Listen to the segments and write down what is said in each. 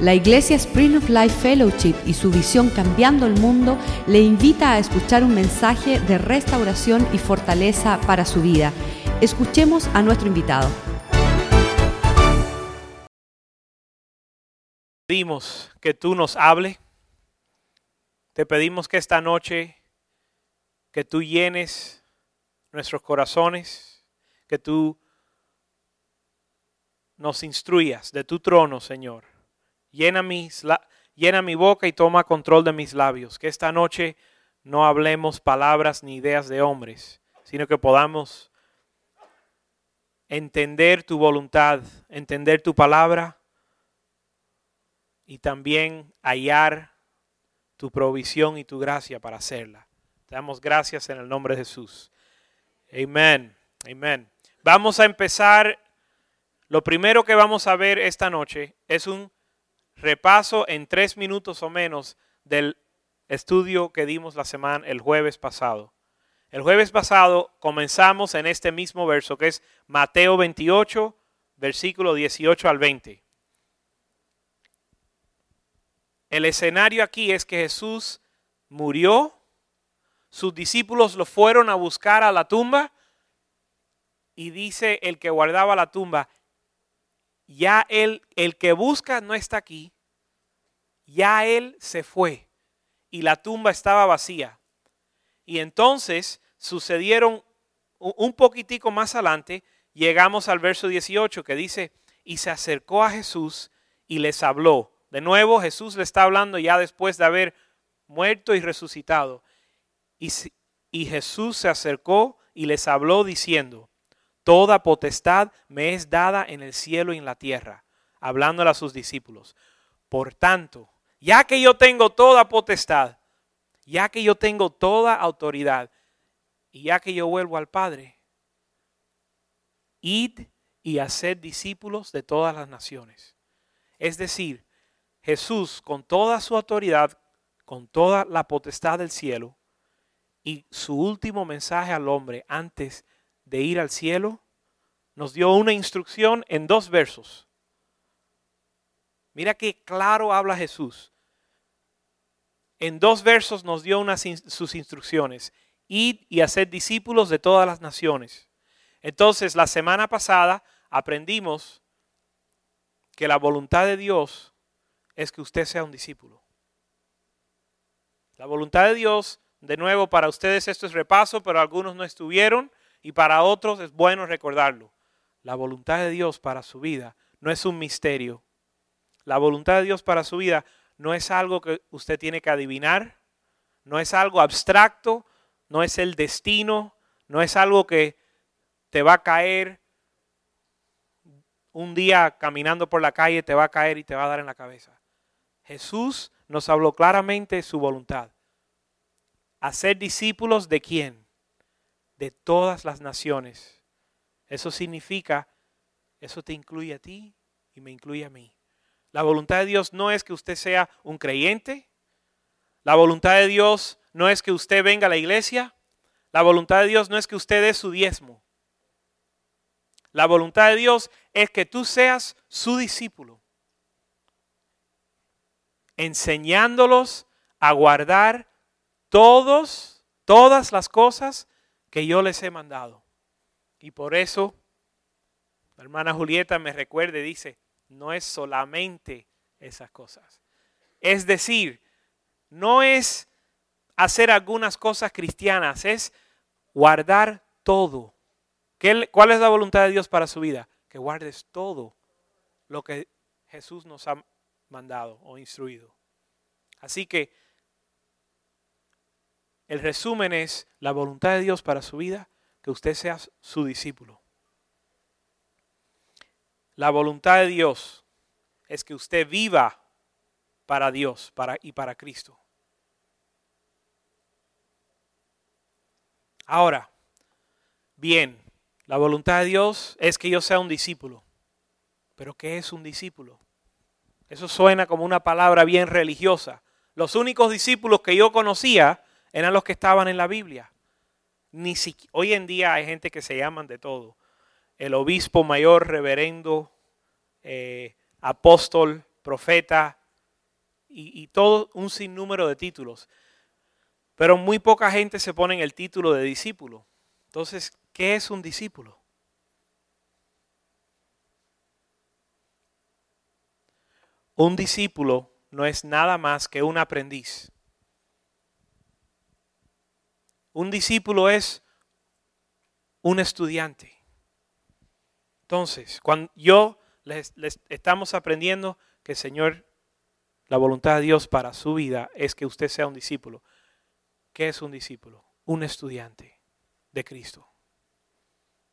La Iglesia Spring of Life Fellowship y su visión Cambiando el Mundo le invita a escuchar un mensaje de restauración y fortaleza para su vida. Escuchemos a nuestro invitado. Pedimos que tú nos hable. Te pedimos que esta noche que tú llenes nuestros corazones, que tú nos instruyas de tu trono, Señor Llena, mis, llena mi boca y toma control de mis labios. Que esta noche no hablemos palabras ni ideas de hombres, sino que podamos entender tu voluntad, entender tu palabra y también hallar tu provisión y tu gracia para hacerla. Te damos gracias en el nombre de Jesús. Amén. Amén. Vamos a empezar. Lo primero que vamos a ver esta noche es un repaso en tres minutos o menos del estudio que dimos la semana, el jueves pasado. El jueves pasado comenzamos en este mismo verso que es Mateo 28, versículo 18 al 20. El escenario aquí es que Jesús murió, sus discípulos lo fueron a buscar a la tumba y dice el que guardaba la tumba, ya él, el que busca no está aquí, ya él se fue y la tumba estaba vacía. Y entonces sucedieron un poquitico más adelante, llegamos al verso 18 que dice, y se acercó a Jesús y les habló. De nuevo Jesús le está hablando ya después de haber muerto y resucitado. Y, Jesús se acercó y les habló diciendo, Toda potestad me es dada en el cielo y en la tierra, hablándole a sus discípulos. Por tanto, ya que yo tengo toda potestad, ya que yo tengo toda autoridad, y ya que yo vuelvo al Padre, id y haced discípulos de todas las naciones. Es decir, Jesús con toda su autoridad, con toda la potestad del cielo, y su último mensaje al hombre antes de ir al cielo, nos dio una instrucción en dos versos. Mira qué claro habla Jesús. En dos versos nos dio unas, sus instrucciones. Id y hacer discípulos de todas las naciones. Entonces, la semana pasada aprendimos que la voluntad de Dios es que usted sea un discípulo. La voluntad de Dios, de nuevo, para ustedes esto es repaso, pero algunos no estuvieron y para otros es bueno recordarlo. La voluntad de Dios para su vida no es un misterio. La voluntad de Dios para su vida no es algo que usted tiene que adivinar, no es algo abstracto, no es el destino, no es algo que te va a caer un día caminando por la calle, te va a caer y te va a dar en la cabeza. Jesús nos habló claramente su voluntad. Hacer discípulos de quién? De todas las naciones eso significa, eso te incluye a ti y me incluye a mí. La voluntad de Dios no es que usted sea un creyente. La voluntad de Dios no es que usted venga a la iglesia. La voluntad de Dios no es que usted dé su diezmo. La voluntad de Dios es que tú seas su discípulo, enseñándolos a guardar todos, todas las cosas que yo les he mandado. Y por eso, la hermana Julieta me recuerde, dice, no es solamente esas cosas. Es decir, no es hacer algunas cosas cristianas, es guardar todo. ¿Cuál es la voluntad de Dios para su vida? Que guardes todo lo que Jesús nos ha mandado o instruido. Así que el resumen es la voluntad de Dios para su vida que usted sea su discípulo. La voluntad de Dios es que usted viva para Dios para, y para Cristo. Ahora, bien, la voluntad de Dios es que yo sea un discípulo. Pero ¿qué es un discípulo? Eso suena como una palabra bien religiosa. Los únicos discípulos que yo conocía eran los que estaban en la Biblia. Ni hoy en día hay gente que se llaman de todo. El obispo mayor, reverendo, eh, apóstol, profeta y, y todo un sinnúmero de títulos. Pero muy poca gente se pone en el título de discípulo. Entonces, ¿qué es un discípulo? Un discípulo no es nada más que un aprendiz. Un discípulo es un estudiante. Entonces, cuando yo les, estamos aprendiendo que el Señor, la voluntad de Dios para su vida es que usted sea un discípulo. ¿Qué es un discípulo? Un estudiante de Cristo.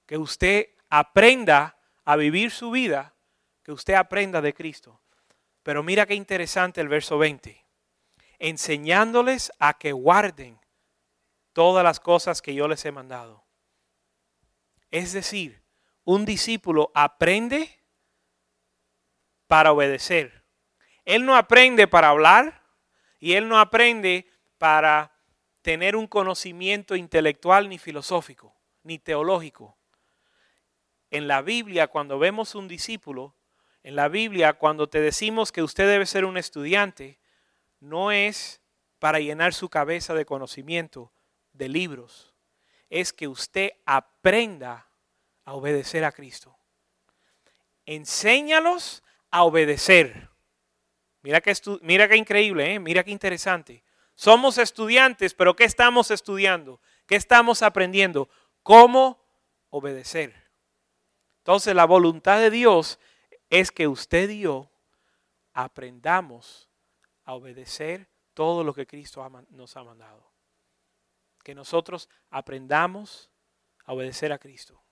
Que usted aprenda a vivir su vida, que usted aprenda de Cristo. Pero mira qué interesante el verso 20. Enseñándoles a que guarden todas las cosas que yo les he mandado. Es decir, un discípulo aprende para obedecer. Él no aprende para hablar y él no aprende para tener un conocimiento intelectual ni filosófico, ni teológico. En la Biblia, cuando vemos un discípulo, en la Biblia, cuando te decimos que usted debe ser un estudiante, no es para llenar su cabeza de conocimiento, de libros. Es que usted aprenda a obedecer a Cristo. Enséñalos a obedecer. Mira que, mira qué increíble, ¿eh? mira qué interesante. Somos estudiantes, pero ¿qué estamos estudiando? ¿Qué estamos aprendiendo? ¿Cómo obedecer? Entonces la voluntad de Dios es que usted y yo aprendamos a obedecer todo lo que Cristo nos ha mandado. Que nosotros aprendamos a obedecer a Cristo.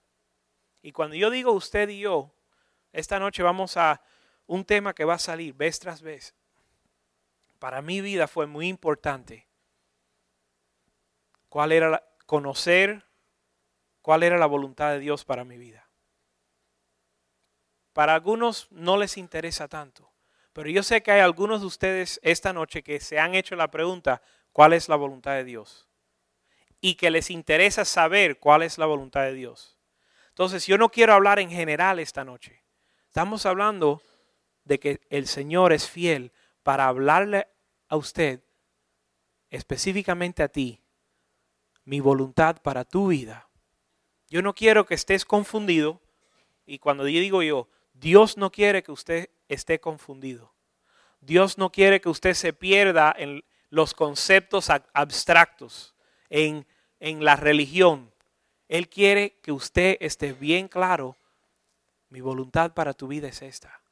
Y cuando yo digo usted y yo, esta noche vamos a un tema que va a salir vez tras vez para mi vida fue muy importante. ¿Cuál era conocer cuál era la voluntad de Dios para mi vida? Para algunos no les interesa tanto, pero yo sé que hay algunos de ustedes esta noche que se han hecho la pregunta, ¿cuál es la voluntad de Dios? Y que les interesa saber cuál es la voluntad de Dios. Entonces, yo no quiero hablar en general esta noche. Estamos hablando de que el Señor es fiel para hablarle a usted, específicamente a ti, mi voluntad para tu vida. Yo no quiero que estés confundido y cuando digo yo, Dios no quiere que usted esté confundido. Dios no quiere que usted se pierda en los conceptos abstractos, en, en la religión. Él quiere que usted esté bien claro, mi voluntad para tu vida es esta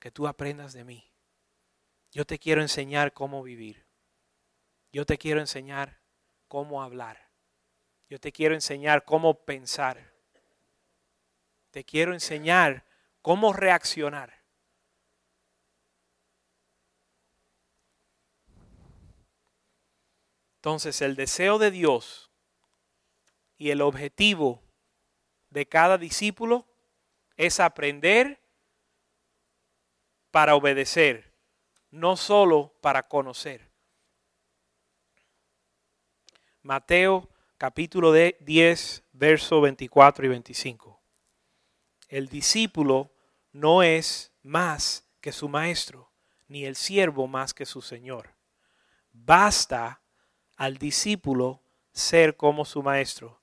que tú aprendas de mí. Yo te quiero enseñar cómo vivir. Yo te quiero enseñar cómo hablar. Yo te quiero enseñar cómo pensar. Te quiero enseñar cómo reaccionar. Entonces el deseo de Dios y el objetivo de cada discípulo es aprender para obedecer, no solo para conocer. Mateo capítulo 10, verso 24 y 25. El discípulo no es más que su maestro, ni el siervo más que su señor. Basta al discípulo ser como su maestro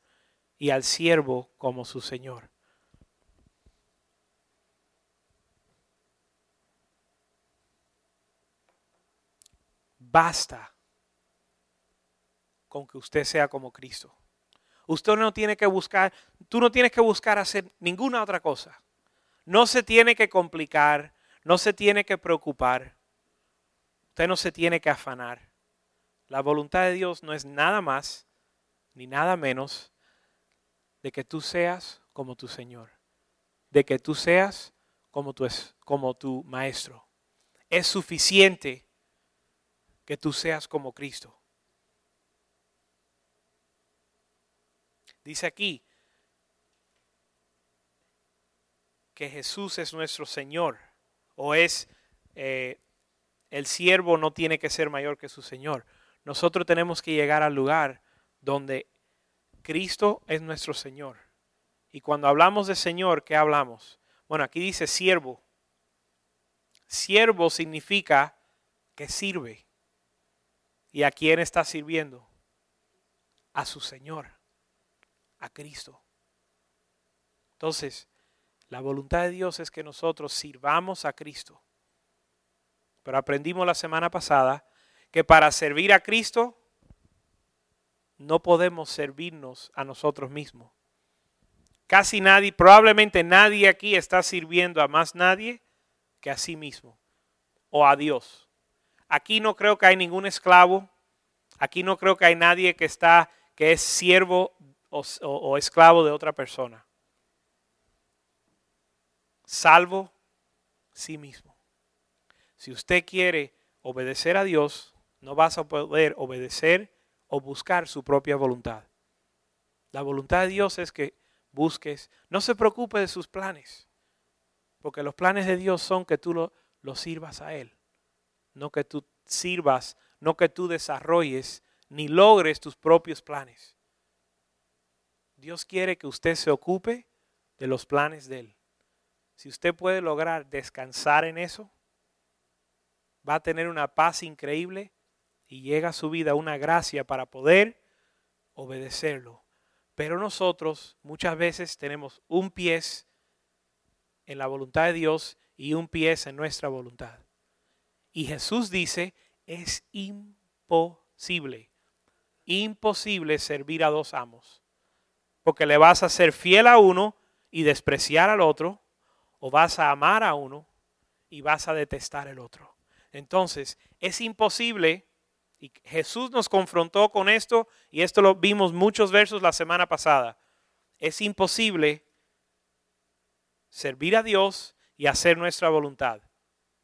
y al siervo como su señor. Basta con que usted sea como Cristo. Usted no tiene que buscar, tú no tienes que buscar hacer ninguna otra cosa. No se tiene que complicar, no se tiene que preocupar. Usted no se tiene que afanar. La voluntad de Dios no es nada más ni nada menos de que tú seas como tu Señor, de que tú seas como tu, como tu maestro. Es suficiente que tú seas como Cristo. Dice aquí que Jesús es nuestro Señor o es eh, el siervo no tiene que ser mayor que su Señor. Nosotros tenemos que llegar al lugar donde Cristo es nuestro Señor. Y cuando hablamos de Señor, ¿qué hablamos? Bueno, aquí dice siervo. Siervo significa que sirve. ¿Y a quién está sirviendo? A su Señor, a Cristo. Entonces, la voluntad de Dios es que nosotros sirvamos a Cristo. Pero aprendimos la semana pasada que para servir a Cristo no podemos servirnos a nosotros mismos. Casi nadie, probablemente nadie aquí está sirviendo a más nadie que a sí mismo o a Dios. Aquí no creo que hay ningún esclavo. Aquí no creo que hay nadie que está que es siervo o, o esclavo de otra persona. Salvo sí mismo. Si usted quiere obedecer a Dios, no vas a poder obedecer o buscar su propia voluntad. La voluntad de Dios es que busques, no se preocupe de sus planes, porque los planes de Dios son que tú lo, sirvas a Él, no que tú sirvas, no que tú desarrolles ni logres tus propios planes. Dios quiere que usted se ocupe de los planes de Él. Si usted puede lograr descansar en eso, va a tener una paz increíble y llega a su vida una gracia para poder obedecerlo. Pero nosotros muchas veces tenemos un pie en la voluntad de Dios y un pie en nuestra voluntad. Y Jesús dice, es imposible, imposible servir a dos amos, porque le vas a ser fiel a uno y despreciar al otro, o vas a amar a uno y vas a detestar al otro. Entonces, es imposible y Jesús nos confrontó con esto y esto lo vimos muchos versos la semana pasada. Es imposible servir a Dios y hacer nuestra voluntad.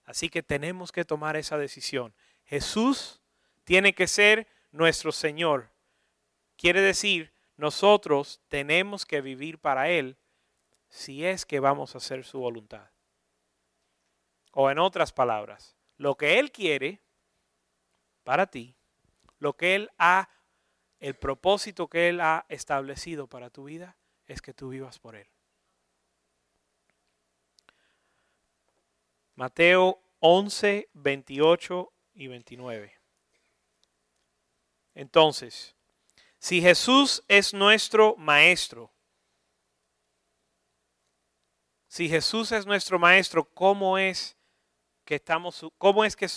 Así que tenemos que tomar esa decisión. Jesús tiene que ser nuestro Señor. Quiere decir, nosotros tenemos que vivir para Él si es que vamos a hacer su voluntad. O en otras palabras, lo que Él quiere para ti, lo que Él ha, el propósito que Él ha establecido para tu vida es que tú vivas por Él. Mateo 11, 28 y 29. Entonces, si Jesús es nuestro maestro, si Jesús es nuestro maestro, ¿cómo es que estamos, cómo es que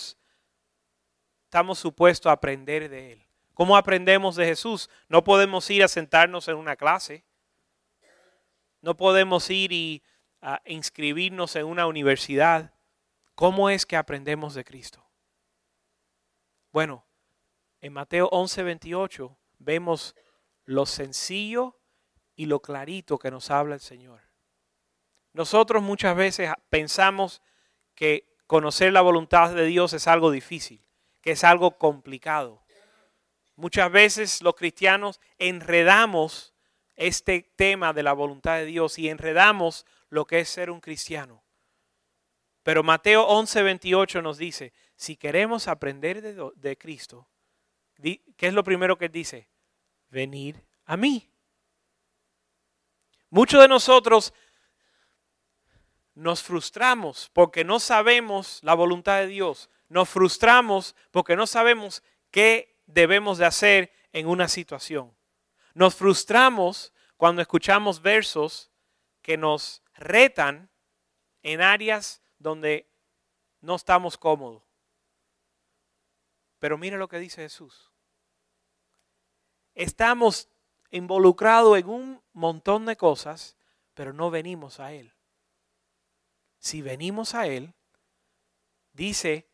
estamos supuestos a aprender de Él. ¿Cómo aprendemos de Jesús? No podemos ir a sentarnos en una clase. No podemos ir y a inscribirnos en una universidad. ¿Cómo es que aprendemos de Cristo? Bueno, en Mateo 11, 28 vemos lo sencillo y lo clarito que nos habla el Señor. Nosotros muchas veces pensamos que conocer la voluntad de Dios es algo difícil que es algo complicado. Muchas veces los cristianos enredamos este tema de la voluntad de Dios y enredamos lo que es ser un cristiano. Pero Mateo 11:28 nos dice, si queremos aprender de, de Cristo, ¿qué es lo primero que dice? Venir a mí. Muchos de nosotros nos frustramos porque no sabemos la voluntad de Dios nos frustramos porque no sabemos qué debemos de hacer en una situación. Nos frustramos cuando escuchamos versos que nos retan en áreas donde no estamos cómodos. Pero mire lo que dice Jesús. Estamos involucrados en un montón de cosas, pero no venimos a Él. Si venimos a Él, dice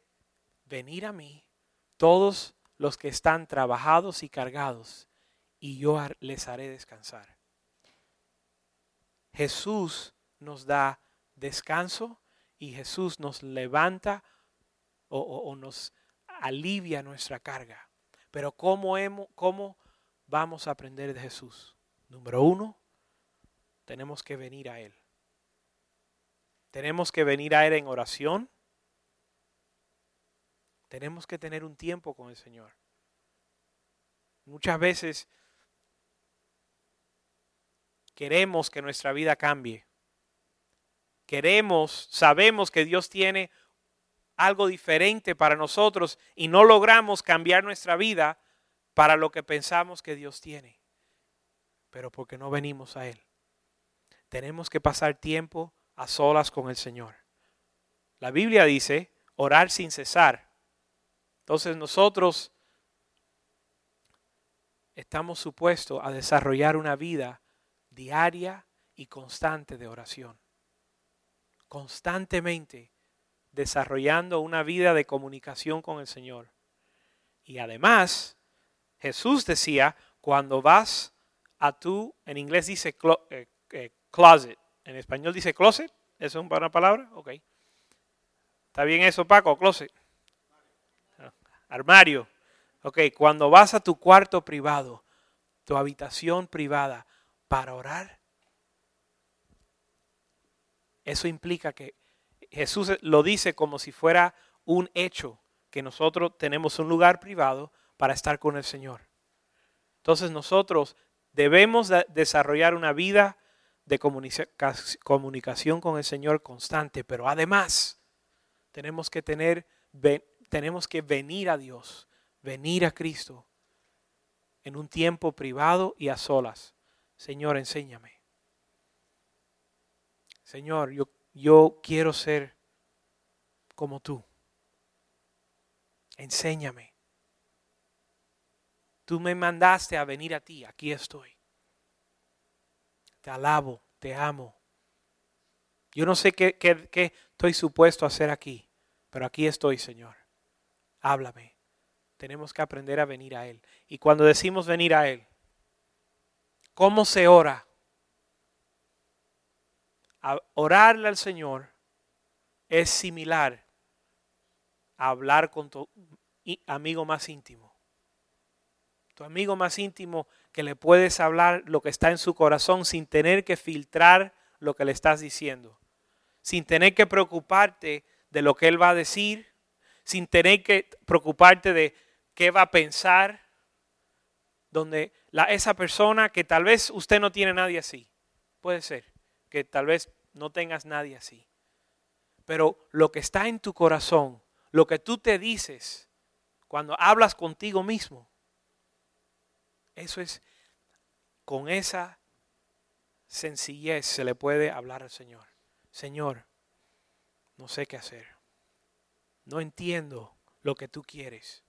venir a mí todos los que están trabajados y cargados, y yo les haré descansar. Jesús nos da descanso y Jesús nos levanta o, nos alivia nuestra carga. Pero ¿cómo, hemos, ¿cómo vamos a aprender de Jesús? Número uno, tenemos que venir a Él. Tenemos que venir a Él en oración tenemos que tener un tiempo con el Señor. Muchas veces queremos que nuestra vida cambie. Queremos, sabemos que Dios tiene algo diferente para nosotros y no logramos cambiar nuestra vida para lo que pensamos que Dios tiene, pero porque no venimos a Él. Tenemos que pasar tiempo a solas con el Señor. La Biblia dice orar sin cesar. Entonces nosotros estamos supuestos a desarrollar una vida diaria y constante de oración. Constantemente desarrollando una vida de comunicación con el Señor. Y además, Jesús decía, cuando vas a tu, en inglés dice eh, eh, closet, en español dice closet, ¿eso es una palabra? Ok. ¿Está bien eso, Paco? Closet. Armario. Ok, cuando vas a tu cuarto privado, tu habitación privada, para orar, eso implica que Jesús lo dice como si fuera un hecho, que nosotros tenemos un lugar privado para estar con el Señor. Entonces nosotros debemos desarrollar una vida de comunicación con el Señor constante, pero además tenemos que tener, tenemos que venir a Dios, venir a Cristo en un tiempo privado y a solas. Señor, enséñame. Señor, yo, yo quiero ser como tú. Enséñame. Tú me mandaste a venir a ti, aquí estoy. Te alabo, te amo. Yo no sé qué, qué, estoy supuesto a hacer aquí, pero aquí estoy, Señor. Háblame. Tenemos que aprender a venir a Él. Y cuando decimos venir a Él, ¿cómo se ora? orarle al Señor es similar a hablar con tu amigo más íntimo. Tu amigo más íntimo que le puedes hablar lo que está en su corazón sin tener que filtrar lo que le estás diciendo, sin tener que preocuparte de lo que él va a decir, sin tener que preocuparte de qué va a pensar, donde la, esa persona que tal vez usted no tiene nadie así, puede ser que tal vez no tengas nadie así. Pero lo que está en tu corazón, lo que tú te dices cuando hablas contigo mismo, eso es, con esa sencillez se le puede hablar al Señor. Señor, no sé qué hacer. No entiendo lo que tú quieres.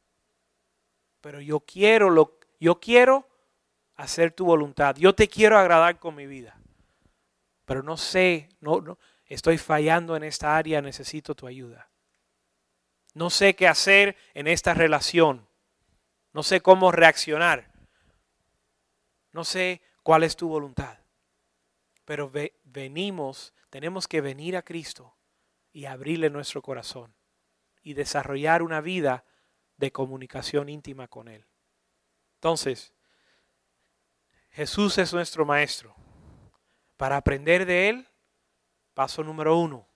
Pero yo quiero lo yo quiero hacer tu voluntad. Yo te quiero agradar con mi vida pero no sé, no, no, estoy fallando en esta área, necesito tu ayuda. No sé qué hacer en esta relación. No sé cómo reaccionar. No sé cuál es tu voluntad. Pero venimos, tenemos que venir a Cristo y abrirle nuestro corazón y desarrollar una vida de comunicación íntima con Él. Entonces, Jesús es nuestro Maestro. Para aprender de Él, paso número uno,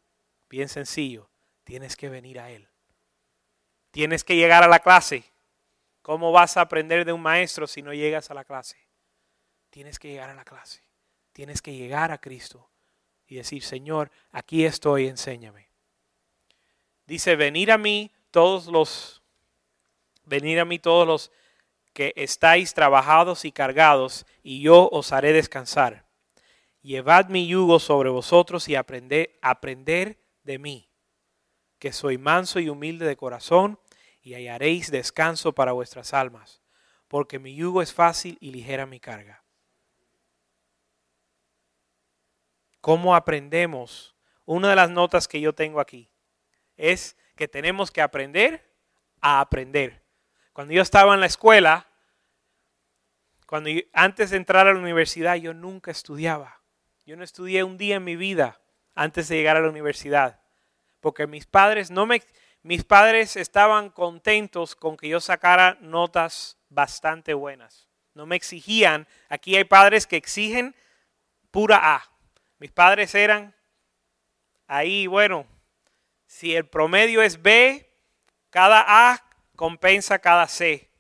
bien sencillo, tienes que venir a Él. Tienes que llegar a la clase. ¿Cómo vas a aprender de un maestro si no llegas a la clase? Tienes que llegar a la clase. Tienes que llegar a Cristo y decir, Señor, aquí estoy, enséñame. Dice, venir a mí todos los, venir a mí todos los que estáis trabajados y cargados, y yo os haré descansar. Llevad mi yugo sobre vosotros y aprended, aprender de mí, que soy manso y humilde de corazón, y hallaréis descanso para vuestras almas, porque mi yugo es fácil y ligera mi carga. ¿Cómo aprendemos? Una de las notas que yo tengo aquí es que tenemos que aprender a aprender. Cuando yo estaba en la escuela, cuando antes de entrar a la universidad, yo nunca estudiaba. Yo no estudié un día en mi vida antes de llegar a la universidad, porque mis padres no me mis padres estaban contentos con que yo sacara notas bastante buenas. No me exigían, aquí hay padres que exigen pura A. Mis padres eran ahí, bueno, si el promedio es B, cada A compensa cada C.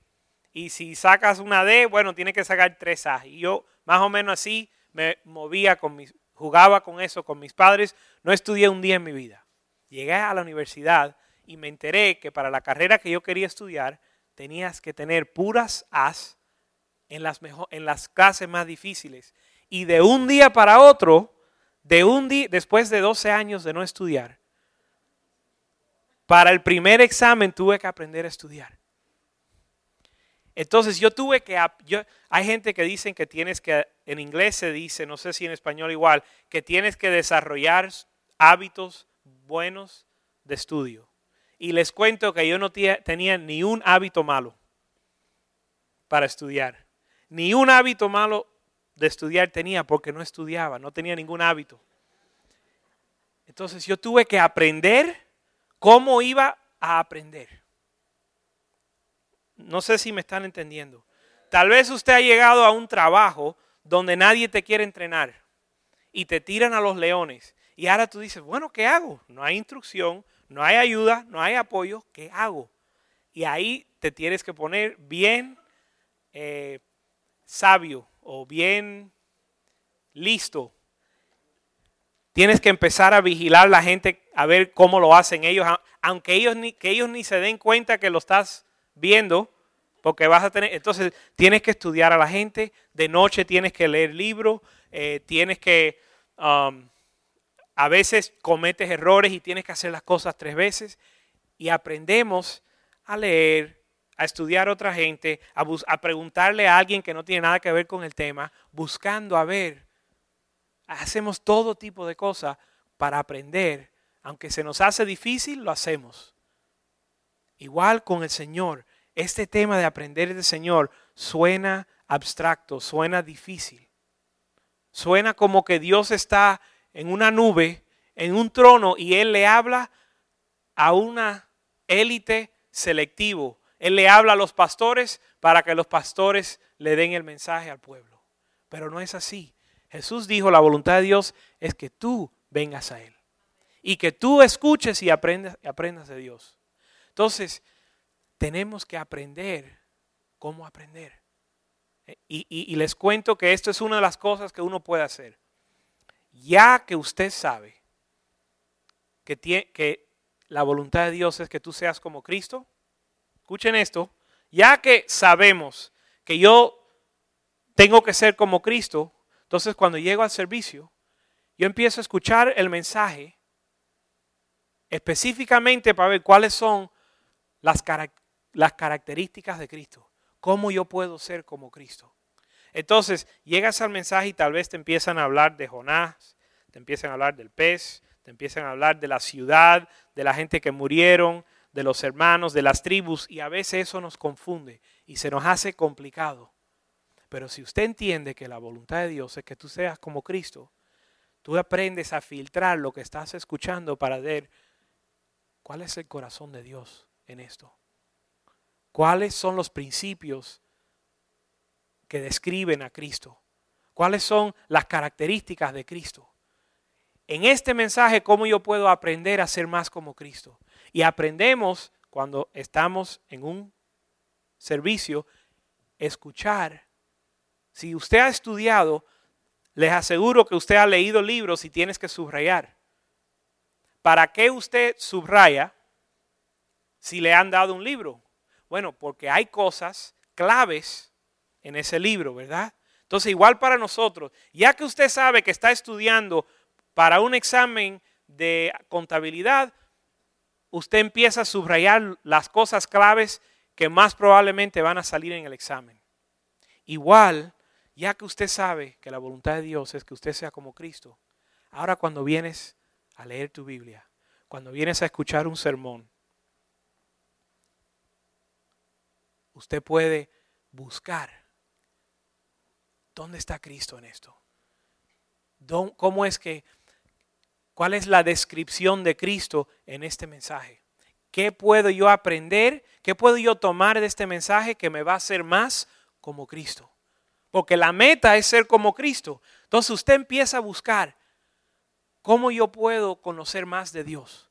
Y si sacas una D, bueno, tiene que sacar tres A. Y yo más o menos así me movía con mis, jugaba con eso con mis padres. No estudié un día en mi vida. Llegué a la universidad y me enteré que para la carrera que yo quería estudiar tenías que tener puras As en las, en las clases más difíciles. Y de un día para otro, de un día, después de 12 años de no estudiar, para el primer examen tuve que aprender a estudiar. Entonces yo tuve que, yo, hay gente que dicen que tienes que, en inglés se dice, no sé si en español igual, que tienes que desarrollar hábitos buenos de estudio. Y les cuento que yo no tenía ni un hábito malo para estudiar. Ni un hábito malo de estudiar tenía porque no estudiaba, no tenía ningún hábito. Entonces yo tuve que aprender cómo iba a aprender. No sé si me están entendiendo. Tal vez usted ha llegado a un trabajo donde nadie te quiere entrenar y te tiran a los leones. Y ahora tú dices, bueno, ¿qué hago? No hay instrucción, no hay ayuda, no hay apoyo, ¿qué hago? Y ahí te tienes que poner bien eh, sabio o bien listo. Tienes que empezar a vigilar la gente, a ver cómo lo hacen ellos, aunque ellos ni, que ellos ni se den cuenta que lo estás viendo, porque vas a tener, entonces tienes que estudiar a la gente, de noche tienes que leer libros, eh, tienes que, um, a veces cometes errores y tienes que hacer las cosas tres veces y aprendemos a leer, a estudiar a otra gente, a, a preguntarle a alguien que no tiene nada que ver con el tema, buscando a ver. Hacemos todo tipo de cosas para aprender. Aunque se nos hace difícil, lo hacemos. Igual con el Señor. Este tema de aprender del Señor suena abstracto, suena difícil. Suena como que Dios está en una nube, en un trono, y Él le habla a una élite selectivo, él le habla a los pastores para que los pastores le den el mensaje al pueblo. Pero no es así. Jesús dijo, la voluntad de Dios es que tú vengas a Él. Y que tú escuches y aprendas, aprendas de Dios. Entonces, tenemos que aprender cómo aprender. Y, les cuento que esto es una de las cosas que uno puede hacer. Ya que usted sabe que la voluntad de Dios es que tú seas como Cristo, escuchen esto, ya que sabemos que yo tengo que ser como Cristo, entonces cuando llego al servicio, yo empiezo a escuchar el mensaje específicamente para ver cuáles son las, las características de Cristo, cómo yo puedo ser como Cristo. Entonces, llegas al mensaje y tal vez te empiezan a hablar de Jonás, te empiezan a hablar del pez, te empiezan a hablar de la ciudad, de la gente que murieron, de los hermanos, de las tribus, y a veces eso nos confunde y se nos hace complicado. Pero si usted entiende que la voluntad de Dios es que tú seas como Cristo, tú aprendes a filtrar lo que estás escuchando para ver cuál es el corazón de Dios en esto. ¿Cuáles son los principios que describen a Cristo? ¿Cuáles son las características de Cristo? En este mensaje, ¿cómo yo puedo aprender a ser más como Cristo? Y aprendemos cuando estamos en un servicio, escuchar. Si usted ha estudiado, les aseguro que usted ha leído libros y tienes que subrayar. ¿Para qué usted subraya si le han dado un libro? Bueno, porque hay cosas claves en ese libro, ¿verdad? Entonces, igual para nosotros, ya que usted sabe que está estudiando para un examen de contabilidad, usted empieza a subrayar las cosas claves que más probablemente van a salir en el examen. Igual, ya que usted sabe que la voluntad de Dios es que usted sea como Cristo, ahora cuando vienes a leer tu Biblia, cuando vienes a escuchar un sermón, usted puede buscar dónde está Cristo en esto. ¿Cómo es que ¿Cuál es la descripción de Cristo en este mensaje? ¿Qué puedo yo aprender? ¿Qué puedo yo tomar de este mensaje que me va a hacer más como Cristo? Porque la meta es ser como Cristo. Entonces usted empieza a buscar cómo yo puedo conocer más de Dios.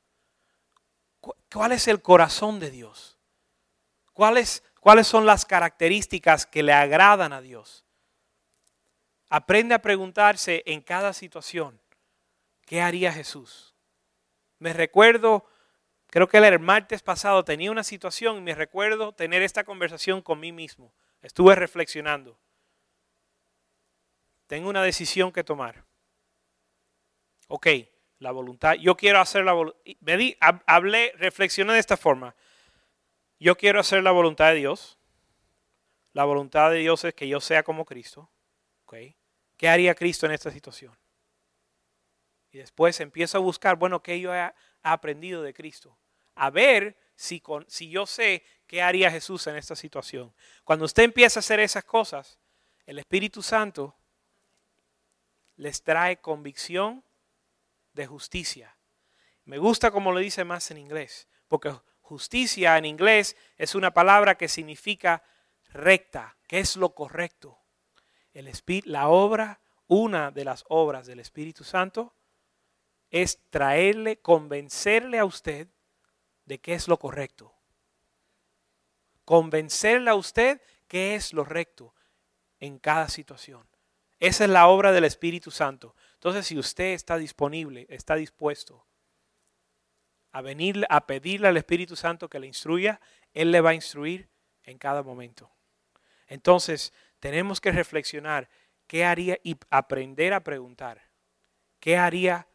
¿Cuál es el corazón de Dios? ¿Cuáles, ¿Cuáles son las características que le agradan a Dios? Aprende a preguntarse en cada situación, ¿qué haría Jesús? Me recuerdo creo que el martes pasado tenía una situación y me recuerdo tener esta conversación con mí mismo. Estuve reflexionando. Tengo una decisión que tomar. Ok, la voluntad. Yo quiero hacer la voluntad. Hablé, reflexioné de esta forma. Yo quiero hacer la voluntad de Dios. La voluntad de Dios es que yo sea como Cristo. Okay. ¿Qué haría Cristo en esta situación? Y después empiezo a buscar, bueno, ¿qué yo he aprendido de Cristo? A ver si, con, si yo sé qué haría Jesús en esta situación. Cuando usted empieza a hacer esas cosas, el Espíritu Santo les trae convicción de justicia. Me gusta como lo dice más en inglés, porque justicia en inglés es una palabra que significa recta, que es lo correcto. El la obra, una de las obras del Espíritu Santo es traerle, convencerle a usted de qué es lo correcto. Convencerle a usted qué es lo recto en cada situación. Esa es la obra del Espíritu Santo. Entonces, si usted está disponible, está dispuesto a venir a pedirle al Espíritu Santo que le instruya, Él le va a instruir en cada momento. Entonces, tenemos que reflexionar qué haría y aprender a preguntar. ¿Qué haría?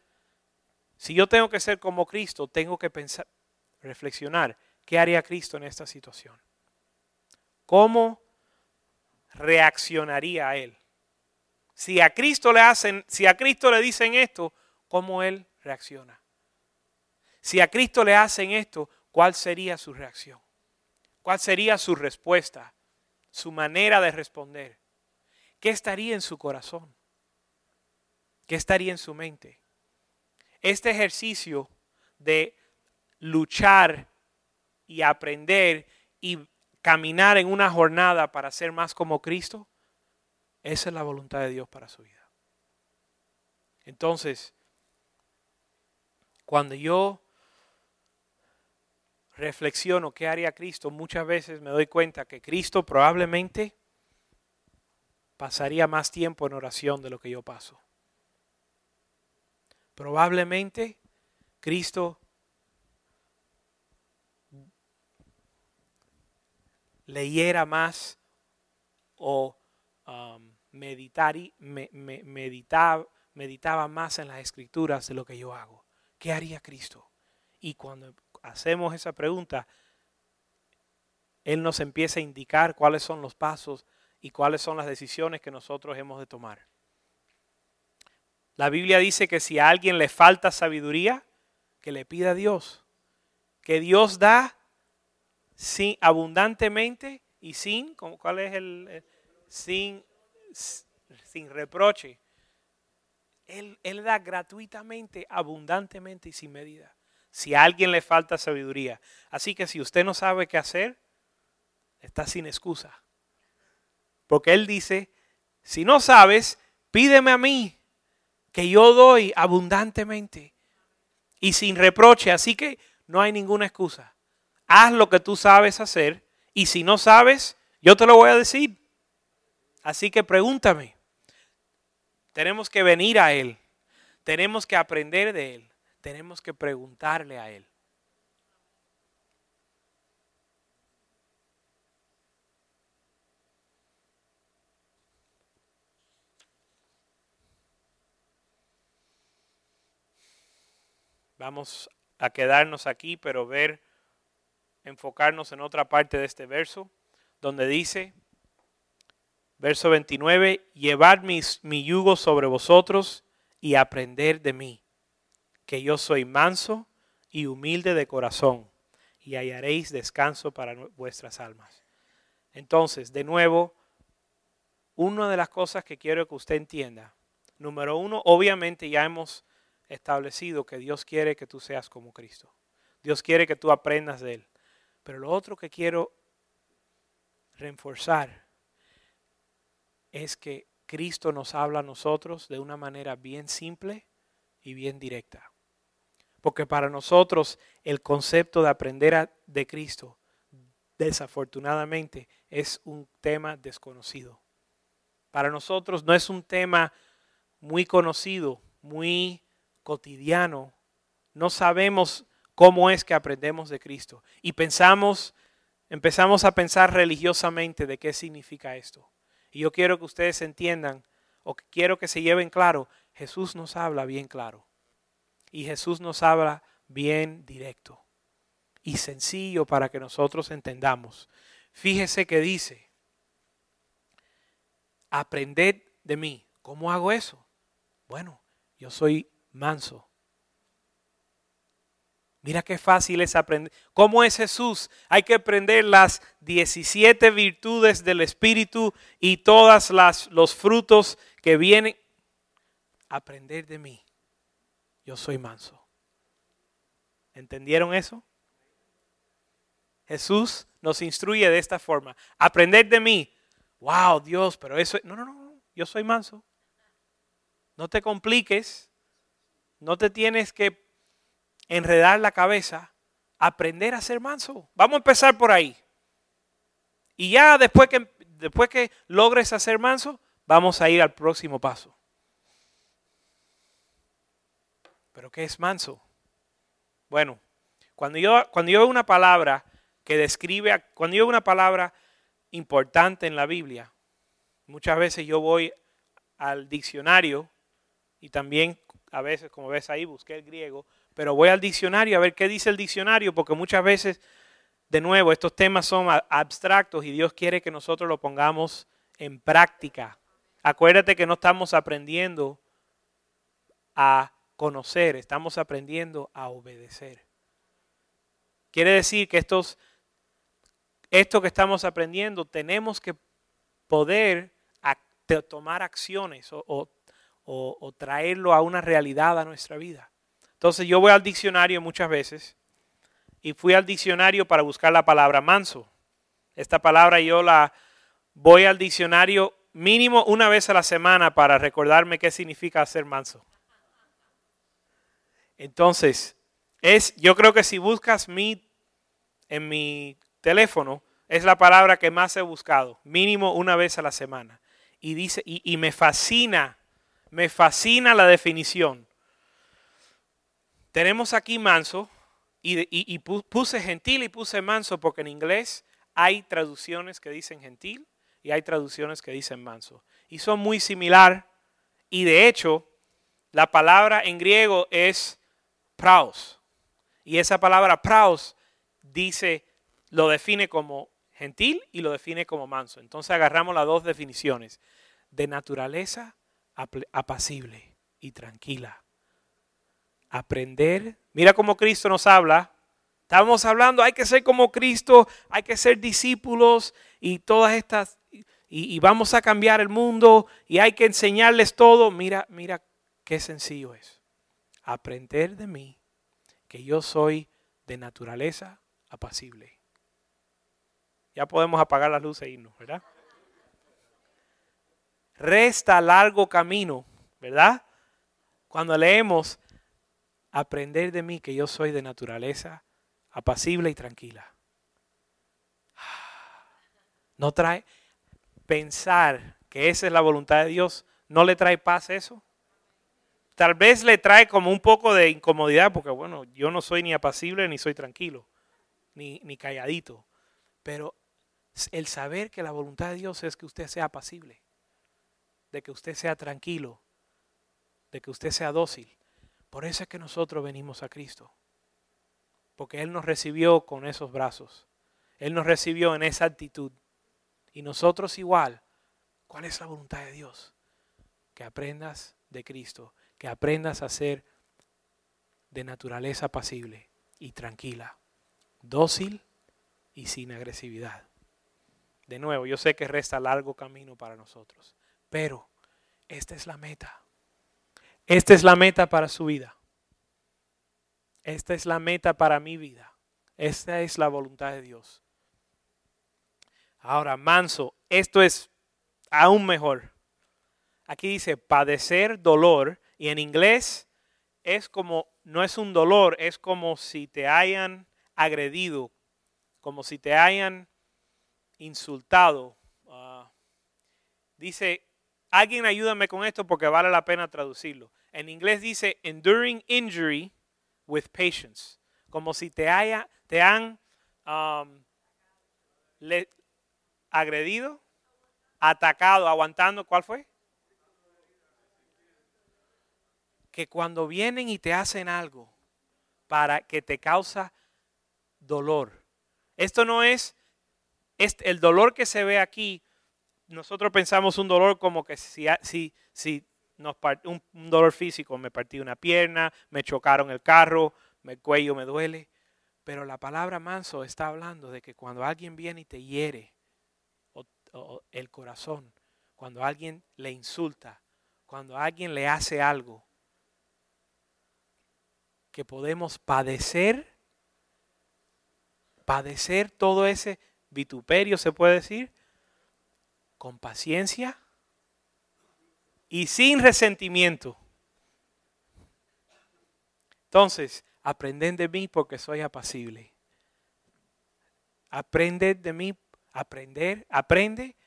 Si yo tengo que ser como Cristo, tengo que pensar, reflexionar, ¿qué haría Cristo en esta situación? ¿Cómo reaccionaría a Él? Si a Cristo le hacen, si a Cristo le dicen esto, ¿cómo Él reacciona? Si a Cristo le hacen esto, ¿cuál sería su reacción? ¿Cuál sería su respuesta? su manera de responder. ¿Qué estaría en su corazón? ¿Qué estaría en su mente? Este ejercicio de luchar y aprender y caminar en una jornada para ser más como Cristo, esa es la voluntad de Dios para su vida. Entonces, cuando yo reflexiono qué haría Cristo, muchas veces me doy cuenta que Cristo probablemente pasaría más tiempo en oración de lo que yo paso. Probablemente Cristo leyera más o um, meditaba, meditaba más en las escrituras de lo que yo hago. ¿Qué haría Cristo? Y cuando hacemos esa pregunta, Él nos empieza a indicar cuáles son los pasos y cuáles son las decisiones que nosotros hemos de tomar. La Biblia dice que si a alguien le falta sabiduría, que le pida a Dios. Que Dios da sin, abundantemente y sin, ¿cuál es el? sin, sin reproche. Él, él da gratuitamente, abundantemente y sin medida si a alguien le falta sabiduría. Así que si usted no sabe qué hacer, está sin excusa. Porque Él dice, si no sabes, pídeme a mí, que yo doy abundantemente y sin reproche. Así que no hay ninguna excusa. Haz lo que tú sabes hacer y si no sabes, yo te lo voy a decir. Así que pregúntame. Tenemos que venir a Él. Tenemos que aprender de Él tenemos que preguntarle a Él. Vamos a quedarnos aquí, pero ver, enfocarnos en otra parte de este verso, donde dice, verso 29, llevad mi yugo sobre vosotros y aprender de mí, que yo soy manso y humilde de corazón, y hallaréis descanso para vuestras almas. Entonces, de nuevo, una de las cosas que quiero que usted entienda, número uno, obviamente ya hemos establecido que Dios quiere que tú seas como Cristo. Dios quiere que tú aprendas de Él. Pero lo otro que quiero reforzar es que Cristo nos habla a nosotros de una manera bien simple y bien directa. Porque para nosotros el concepto de aprender de Cristo, desafortunadamente, es un tema desconocido. Para nosotros no es un tema muy conocido, muy cotidiano. No sabemos cómo es que aprendemos de Cristo. Y pensamos, empezamos a pensar religiosamente de qué significa esto. Y yo quiero que ustedes entiendan, o quiero que se lleven claro, Jesús nos habla bien claro. Y Jesús nos habla bien directo y sencillo para que nosotros entendamos. Fíjese que dice, aprended de mí. ¿Cómo hago eso? Bueno, yo soy manso. Mira qué fácil es aprender. ¿Cómo es Jesús? Hay que aprender las 17 virtudes del Espíritu y todas las los frutos que vienen. Aprender de mí. Yo soy manso. ¿Entendieron eso? Jesús nos instruye de esta forma. Aprender de mí. Wow, Dios, pero eso... No, no, no, yo soy manso. No te compliques. No te tienes que enredar la cabeza. Aprender a ser manso. Vamos a empezar por ahí. Y ya después que, después que logres hacer manso, vamos a ir al próximo paso. ¿Pero qué es manso? Bueno, cuando yo, cuando yo veo una palabra que describe, cuando yo veo una palabra importante en la Biblia, muchas veces yo voy al diccionario y también a veces, como ves ahí, busqué el griego, pero voy al diccionario a ver qué dice el diccionario, porque muchas veces, de nuevo, estos temas son abstractos y Dios quiere que nosotros lo pongamos en práctica. Acuérdate que no estamos aprendiendo a conocer, estamos aprendiendo a obedecer. Quiere decir que estos, esto que estamos aprendiendo tenemos que poder tomar acciones o, o traerlo a una realidad a nuestra vida. Entonces yo voy al diccionario muchas veces y fui al diccionario para buscar la palabra manso. Esta palabra yo la voy al diccionario mínimo una vez a la semana para recordarme qué significa ser manso. Entonces, es, yo creo que si buscas mi en mi teléfono, es la palabra que más he buscado, mínimo una vez a la semana. Y dice, y, me fascina, me fascina la definición. Tenemos aquí manso, y, puse gentil y puse manso porque en inglés hay traducciones que dicen gentil y hay traducciones que dicen manso. Y son muy similar. Y de hecho, la palabra en griego es praus. Y esa palabra praus dice, lo define como gentil y lo define como manso. Entonces agarramos las dos definiciones. De naturaleza apacible y tranquila. Aprender. Mira cómo Cristo nos habla. Estábamos hablando, hay que ser como Cristo, hay que ser discípulos y todas estas, y, y vamos a cambiar el mundo y hay que enseñarles todo. Mira, mira qué sencillo es. Aprender de mí que yo soy de naturaleza apacible. Ya podemos apagar las luces e irnos, ¿verdad? Resta largo camino, ¿verdad? Cuando leemos, aprender de mí que yo soy de naturaleza apacible y tranquila. No trae pensar que esa es la voluntad de Dios, ¿no le trae paz eso? Tal vez le trae como un poco de incomodidad porque, bueno, yo no soy ni apacible ni soy tranquilo, ni, ni calladito. Pero el saber que la voluntad de Dios es que usted sea apacible, de que usted sea tranquilo, de que usted sea dócil. Por eso es que nosotros venimos a Cristo. Porque Él nos recibió con esos brazos. Él nos recibió en esa actitud. Y nosotros igual. ¿Cuál es la voluntad de Dios? Que aprendas de Cristo que aprendas a ser de naturaleza pasible y tranquila, dócil y sin agresividad. De nuevo, yo sé que resta largo camino para nosotros, pero esta es la meta. Esta es la meta para su vida. Esta es la meta para mi vida. Esta es la voluntad de Dios. Ahora, manso, esto es aún mejor. Aquí dice padecer dolor y en inglés es como, no es un dolor, es como si te hayan agredido, como si te hayan insultado. Ah, dice, alguien ayúdame con esto porque vale la pena traducirlo. En inglés dice enduring injury with patience, como si te, haya, te han um, agredido, atacado, aguantando. ¿Cuál fue? Que cuando vienen y te hacen algo para que te causa dolor. Esto no es, este- el dolor que se ve aquí. Nosotros pensamos un dolor como que si, si, si un, dolor físico, me partí una pierna, me chocaron el carro, el cuello me duele. Pero la palabra manso está hablando de que cuando alguien viene y te hiere el corazón, cuando alguien le insulta, cuando alguien le hace algo, que podemos padecer, padecer todo ese vituperio, se puede decir, con paciencia y sin resentimiento. Entonces, aprended de mí porque soy apacible. Aprended de mí, aprender, aprende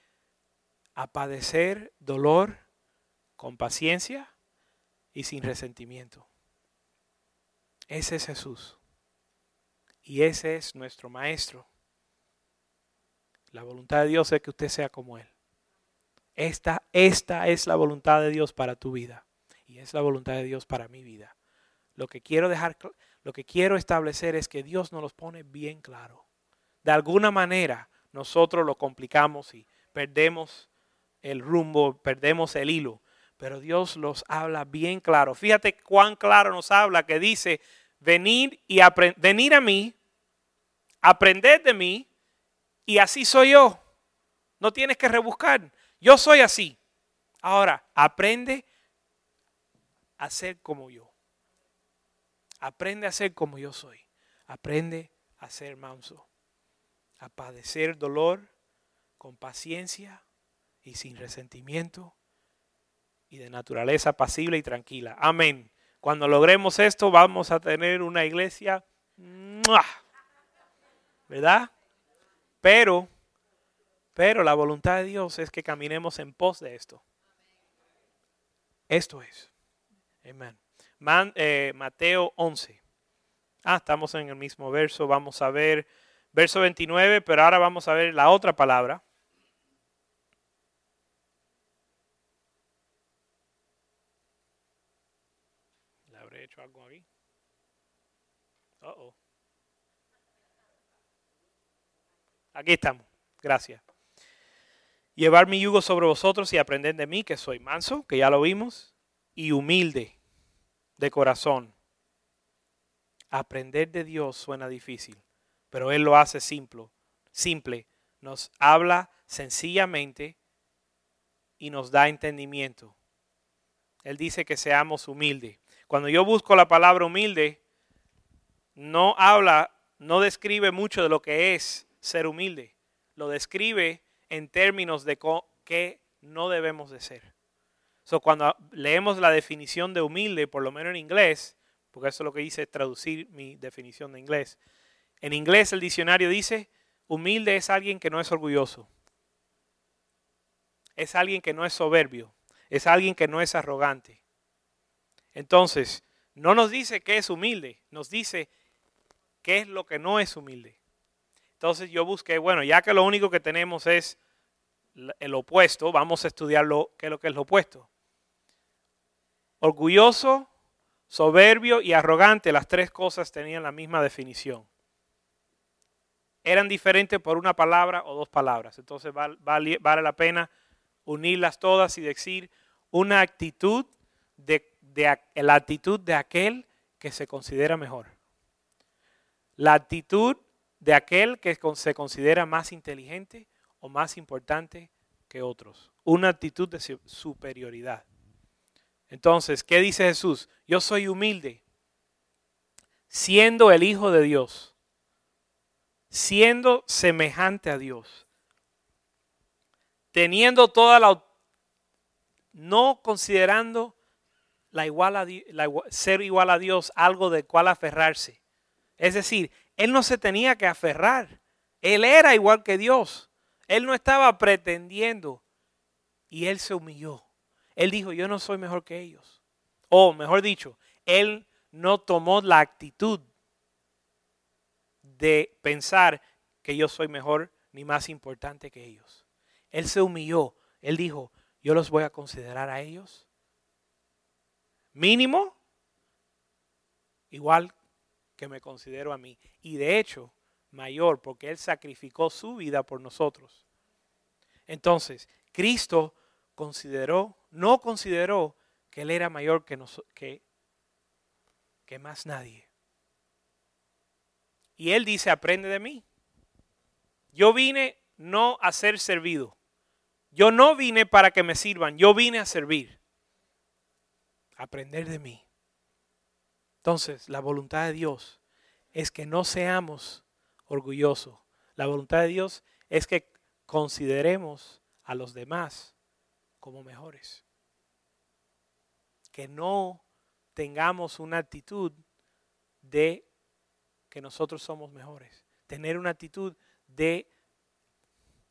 a padecer dolor con paciencia y sin resentimiento. Ese es Jesús. Y ese es nuestro Maestro. La voluntad de Dios es que usted sea como Él. Esta, esta es la voluntad de Dios para tu vida. Y es la voluntad de Dios para mi vida. Lo que quiero dejar, lo que quiero establecer es que Dios nos los pone bien claro. De alguna manera nosotros lo complicamos y perdemos el rumbo, perdemos el hilo. Pero Dios los habla bien claro. Fíjate cuán claro nos habla que dice, venid y venid a mí, aprended de mí, y así soy yo. No tienes que rebuscar. Yo soy así. Ahora, aprende a ser como yo. Aprende a ser como yo soy. Aprende a ser manso. A padecer dolor con paciencia y sin resentimiento y de naturaleza pasible y tranquila. Amén. Cuando logremos esto, vamos a tener una iglesia. ¿verdad? Pero, pero la voluntad de Dios es que caminemos en pos de esto. Esto es. Amén. Eh, Mateo 11. Ah, estamos en el mismo verso. Vamos a ver verso 29, pero ahora vamos a ver la otra palabra. ¿Le habré hecho algo aquí? Uh-oh. Aquí estamos. Gracias. Llevar mi yugo sobre vosotros y aprender de mí, que soy manso, que ya lo vimos, y humilde de corazón. Aprender de Dios suena difícil, pero Él lo hace simple. Simple. Nos habla sencillamente y nos da entendimiento. Él dice que seamos humildes. Cuando yo busco la palabra humilde, no habla, no describe mucho de lo que es ser humilde. Lo describe en términos de qué no debemos de ser. So, cuando leemos la definición de humilde, por lo menos en inglés, porque eso es lo que hice es traducir mi definición de inglés. En inglés el diccionario dice, humilde es alguien que no es orgulloso. Es alguien que no es soberbio. Es alguien que no es arrogante. Entonces, no nos dice qué es humilde, nos dice qué es lo que no es humilde. Entonces yo busqué, bueno, ya que lo único que tenemos es el opuesto, vamos a estudiar lo, qué es lo que es lo opuesto. Orgulloso, soberbio y arrogante, las tres cosas tenían la misma definición. Eran diferentes por una palabra o dos palabras. Entonces val- vale, vale la pena unirlas todas y decir una actitud de, de la actitud de aquel que se considera mejor. La actitud de aquel que se considera más inteligente o más importante que otros. Una actitud de su- superioridad. Entonces, ¿qué dice Jesús? Yo soy humilde, siendo el Hijo de Dios, siendo semejante a Dios, teniendo toda la... no considerando la ser igual a Dios algo de cual aferrarse. Es decir, él no se tenía que aferrar. Él era igual que Dios. Él no estaba pretendiendo. Y él se humilló. Él dijo, yo no soy mejor que ellos. O mejor dicho, él no tomó la actitud de pensar que yo soy mejor ni más importante que ellos. Él se humilló. Él dijo, yo los voy a considerar a ellos mínimo igual que me considero a mí. Y de hecho, mayor, porque Él sacrificó su vida por nosotros. Entonces, Cristo consideró, no consideró que Él era mayor que, que, que más nadie. Y Él dice, aprende de mí. Yo vine no a ser servido. Yo no vine para que me sirvan, yo vine a servir. Aprender de mí. Entonces, la voluntad de Dios es que no seamos orgullosos. La voluntad de Dios es que consideremos a los demás como mejores. Que no tengamos una actitud de que nosotros somos mejores. Tener una actitud de,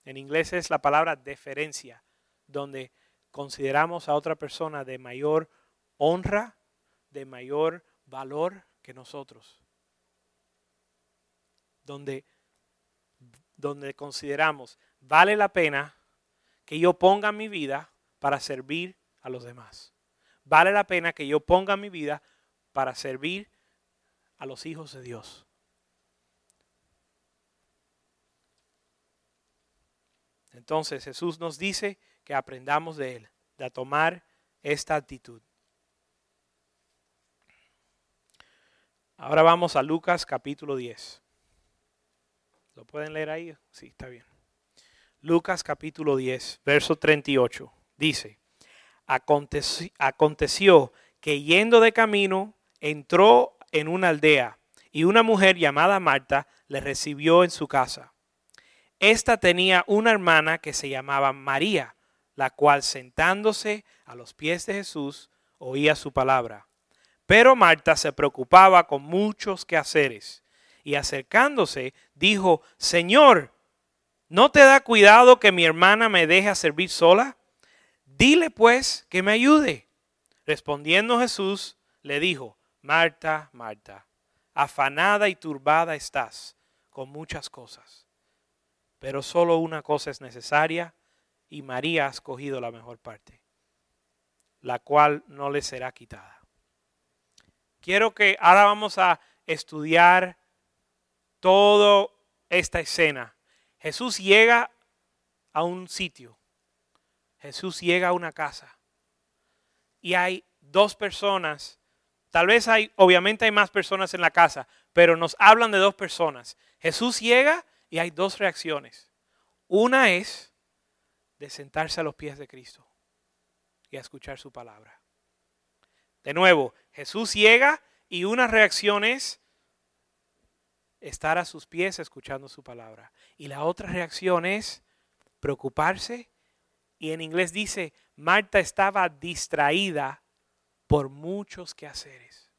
en inglés es la palabra deferencia, donde consideramos a otra persona de mayor honra, de mayor valor que nosotros. Donde, donde consideramos, vale la pena que yo ponga mi vida para servir a los demás. Vale la pena que yo ponga mi vida para servir a los hijos de Dios. Entonces Jesús nos dice que aprendamos de Él, de tomar esta actitud. Ahora vamos a Lucas capítulo 10. ¿Lo pueden leer ahí? Sí, está bien. Lucas capítulo 10, verso 38. Dice, aconteció, que yendo de camino entró en una aldea y una mujer llamada Marta le recibió en su casa. Esta tenía una hermana que se llamaba María, la cual sentándose a los pies de Jesús oía su palabra. Pero Marta se preocupaba con muchos quehaceres y acercándose dijo, Señor, ¿no te da cuidado que mi hermana me deje servir sola? Dile pues que me ayude. Respondiendo Jesús, le dijo, Marta, Marta, afanada y turbada estás con muchas cosas, pero solo una cosa es necesaria y María ha escogido la mejor parte, la cual no le será quitada. Quiero que ahora vamos a estudiar toda esta escena. Jesús llega a un sitio. Jesús llega a una casa. Y hay dos personas. Tal vez hay, obviamente hay más personas en la casa, pero nos hablan de dos personas. Jesús llega y hay dos reacciones. Una es de sentarse a los pies de Cristo y a escuchar su palabra. De nuevo, Jesús llega y una reacción es estar a sus pies escuchando su palabra. Y la otra reacción es preocuparse. Y en inglés dice, Marta estaba distraída por muchos quehaceres.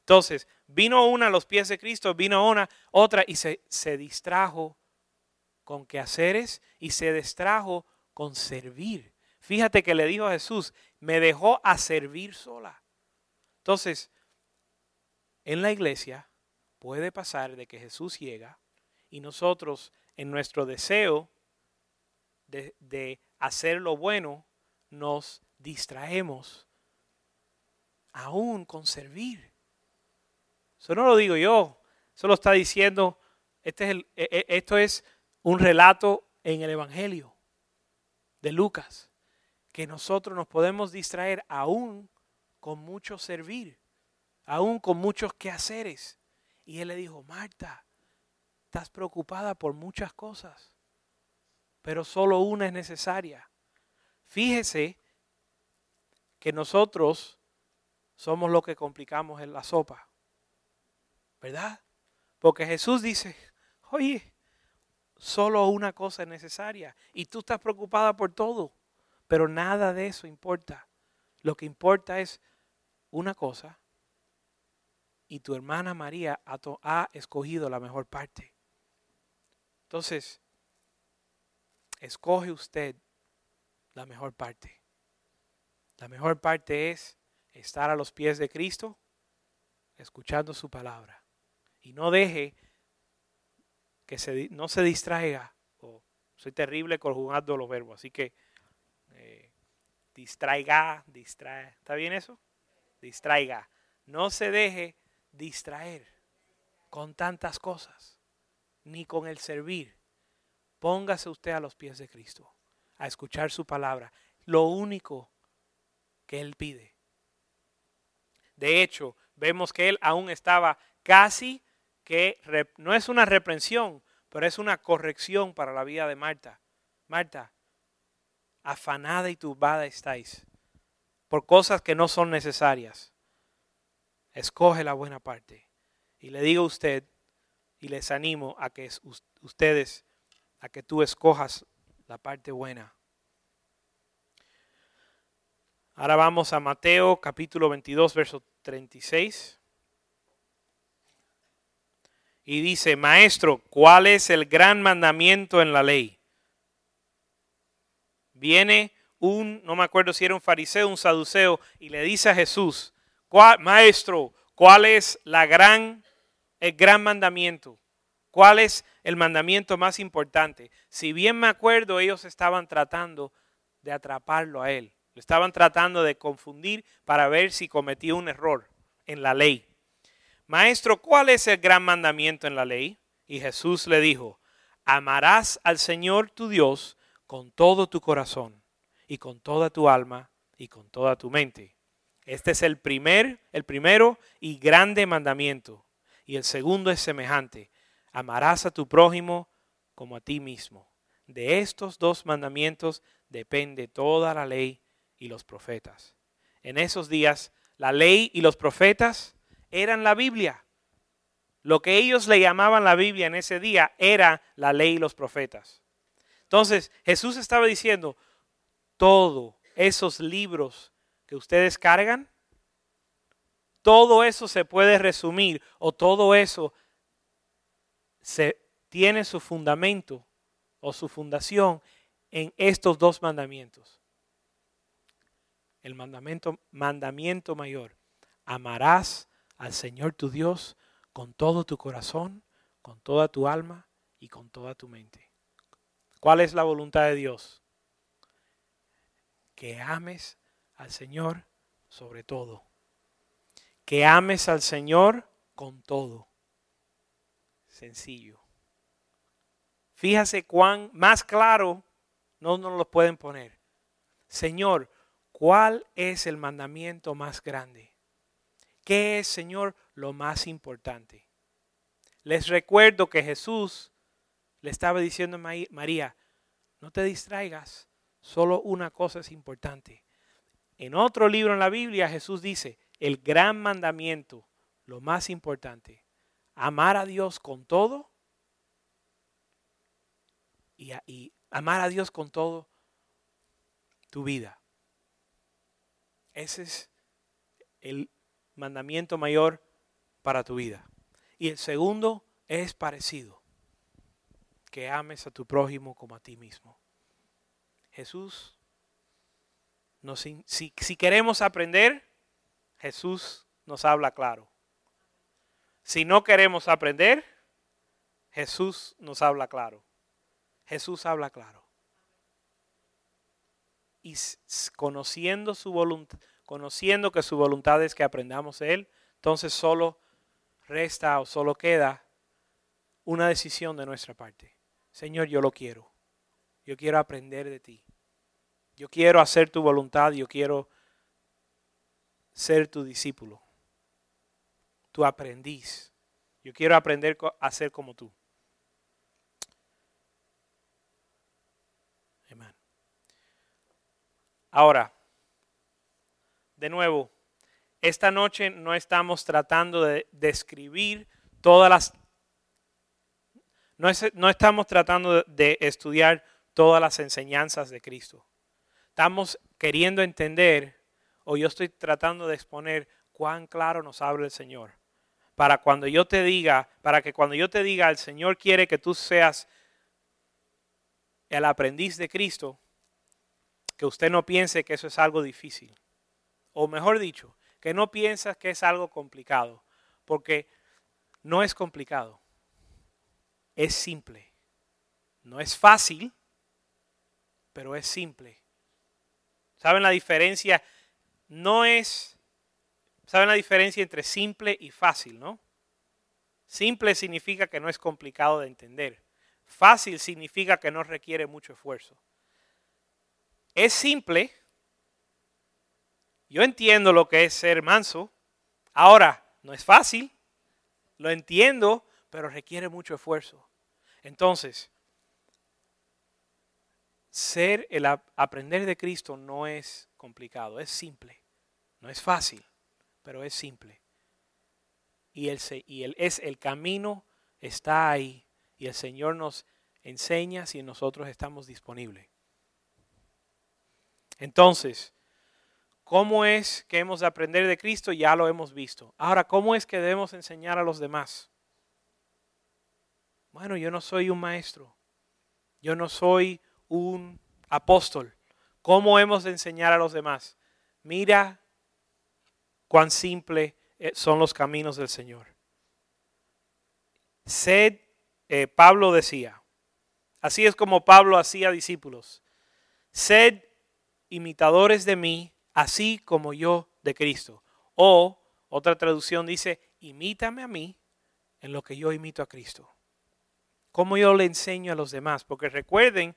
Entonces, vino una a los pies de Cristo, vino una, otra y se, se distrajo con quehaceres y se distrajo con servir. Fíjate que le dijo a Jesús, me dejó a servir sola. Entonces, en la iglesia puede pasar de que Jesús llega y nosotros en nuestro deseo de, hacer lo bueno nos distraemos aún con servir. Eso no lo digo yo, eso lo está diciendo, este es el, e, e, esto es un relato en el Evangelio de Lucas, que nosotros nos podemos distraer aún con mucho servir, aún con muchos quehaceres. Y él le dijo, Marta, estás preocupada por muchas cosas, pero solo una es necesaria. Fíjese que nosotros somos los que complicamos en la sopa, ¿verdad? Porque Jesús dice, oye, solo una cosa es necesaria y tú estás preocupada por todo, pero nada de eso importa. Lo que importa es una cosa y tu hermana María ha, escogido la mejor parte. Entonces, escoge usted la mejor parte. La mejor parte es estar a los pies de Cristo, escuchando su palabra. Y no deje que se, no se distraiga. Soy terrible conjugando los verbos, así que eh, distraiga, distrae. ¿Está bien eso? Distraiga. No se deje distraer con tantas cosas, ni con el servir. Póngase usted a los pies de Cristo, a escuchar su palabra. Lo único que Él pide. De hecho, vemos que Él aún estaba casi que, no es una reprensión, pero es una corrección para la vida de Marta. Marta, afanada y turbada estáis por cosas que no son necesarias. Escoge la buena parte. Y le digo a usted, y les animo a que ustedes, a que tú escojas la parte buena. Ahora vamos a Mateo capítulo 22, verso 36. Y dice, maestro, ¿cuál es el gran mandamiento en la ley? Viene un, no me acuerdo si era un fariseo, un saduceo, y le dice a Jesús, maestro, ¿cuál es la gran, el gran mandamiento? ¿Cuál es el mandamiento más importante? Si bien me acuerdo, ellos estaban tratando de atraparlo a él. Lo estaban tratando de confundir para ver si cometía un error en la ley. Maestro, ¿cuál es el gran mandamiento en la ley? Y Jesús le dijo, amarás al Señor tu Dios con todo tu corazón y con toda tu alma y con toda tu mente. Este es el primer, el primero y grande mandamiento. Y el segundo es semejante. Amarás a tu prójimo como a ti mismo. De estos dos mandamientos depende toda la ley y los profetas. En esos días, la ley y los profetas eran la Biblia. Lo que ellos le llamaban la Biblia en ese día era la ley y los profetas. Entonces Jesús estaba diciendo, todo esos libros ustedes cargan, todo eso se puede resumir o todo eso se tiene su fundamento o su fundación en estos dos mandamientos. El mandamiento mayor, amarás al Señor tu Dios con todo tu corazón, con toda tu alma y con toda tu mente. ¿Cuál es la voluntad de Dios? Que ames al Señor sobre todo. Que ames al Señor con todo. Sencillo. Fíjase cuán más claro no nos lo pueden poner. Señor, ¿cuál es el mandamiento más grande? ¿Qué es, Señor, lo más importante? Les recuerdo que Jesús le estaba diciendo a María, no te distraigas, solo una cosa es importante. En otro libro en la Biblia Jesús dice, el gran mandamiento, lo más importante, amar a Dios con todo y, amar a Dios con todo tu vida. Ese es el mandamiento mayor para tu vida. Y el segundo es parecido que ames a tu prójimo como a ti mismo. Jesús, si, si queremos aprender, Jesús nos habla claro. Si no queremos aprender, Jesús nos habla claro. Jesús habla claro. Y conociendo su voluntad, conociendo que su voluntad es que aprendamos de Él, entonces solo resta o solo queda una decisión de nuestra parte. Señor, yo lo quiero. Yo quiero aprender de ti. Yo quiero hacer tu voluntad. Yo quiero ser tu discípulo. Tu aprendiz. Yo quiero aprender a ser como tú. Amén. Ahora, de nuevo, esta noche no estamos tratando de describir todas las no, estamos tratando de estudiar todas las enseñanzas de Cristo. Estamos queriendo entender, o yo estoy tratando de exponer cuán claro nos habla el Señor. Para cuando yo te diga, para que cuando yo te diga, el Señor quiere que tú seas el aprendiz de Cristo, que usted no piense que eso es algo difícil. O mejor dicho, que no piensas que es algo complicado, porque no es complicado es simple. No es fácil, pero es simple. ¿Saben la diferencia? No es, ¿saben la diferencia entre simple y fácil, no? Simple significa que no es complicado de entender. Fácil significa que no requiere mucho esfuerzo. Es simple. Yo entiendo lo que es ser manso. Ahora, no es fácil. Lo entiendo, pero requiere mucho esfuerzo. Entonces, ser el aprender de Cristo no es complicado, es simple. No es fácil, pero es simple. Y, el, y el, es el camino está ahí y el Señor nos enseña si nosotros estamos disponibles. Entonces, ¿cómo es que hemos de aprender de Cristo? Ya lo hemos visto. Ahora, ¿cómo es que debemos enseñar a los demás? Bueno, yo no soy un maestro. Yo no soy un apóstol. ¿Cómo hemos de enseñar a los demás? Mira cuán simple eh, son los caminos del Señor. Sed, eh, Pablo decía, así es como Pablo hacía discípulos, sed imitadores de mí, así como yo de Cristo. O otra traducción dice, imítame a mí en lo que yo imito a Cristo. ¿Cómo yo le enseño a los demás? Porque recuerden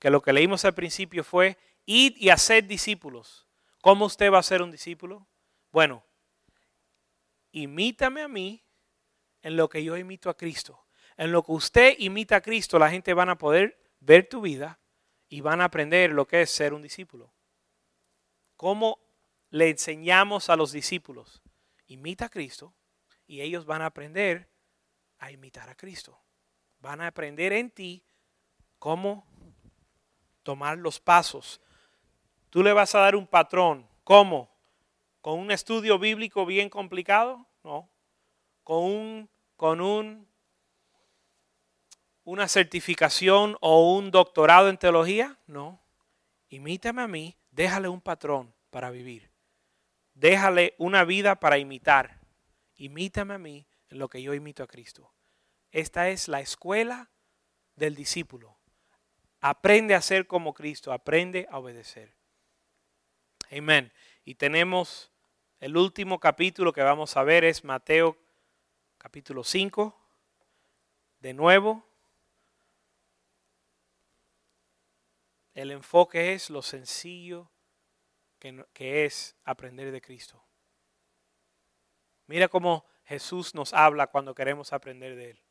que lo que leímos al principio fue, id y hacer discípulos. ¿Cómo usted va a ser un discípulo? Bueno, imítame a mí en lo que yo imito a Cristo. En lo que usted imita a Cristo, la gente van a poder ver tu vida y van a aprender lo que es ser un discípulo. ¿Cómo le enseñamos a los discípulos? Imita a Cristo y ellos van a aprender a imitar a Cristo. Van a aprender en ti cómo tomar los pasos. Tú le vas a dar un patrón. ¿Cómo? ¿Con un estudio bíblico bien complicado? No. ¿Con un, con un, una certificación o un doctorado en teología? No. Imítame a mí, déjale un patrón para vivir. Déjale una vida para imitar. Imítame a mí en lo que yo imito a Cristo. Esta es la escuela del discípulo. Aprende a ser como Cristo, aprende a obedecer. Amén. Y tenemos el último capítulo que vamos a ver es Mateo capítulo 5. De nuevo, el enfoque es lo sencillo que, que es aprender de Cristo. Mira cómo Jesús nos habla cuando queremos aprender de Él.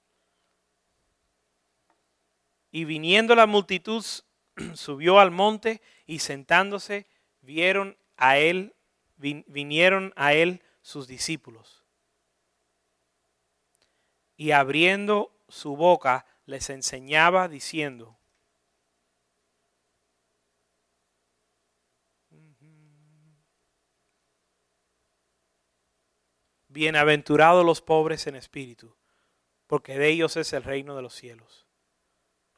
Y viniendo la multitud, subió al monte y sentándose, vieron a él, vinieron a él sus discípulos. Y abriendo su boca, les enseñaba diciendo, Bienaventurados los pobres en espíritu, porque de ellos es el reino de los cielos.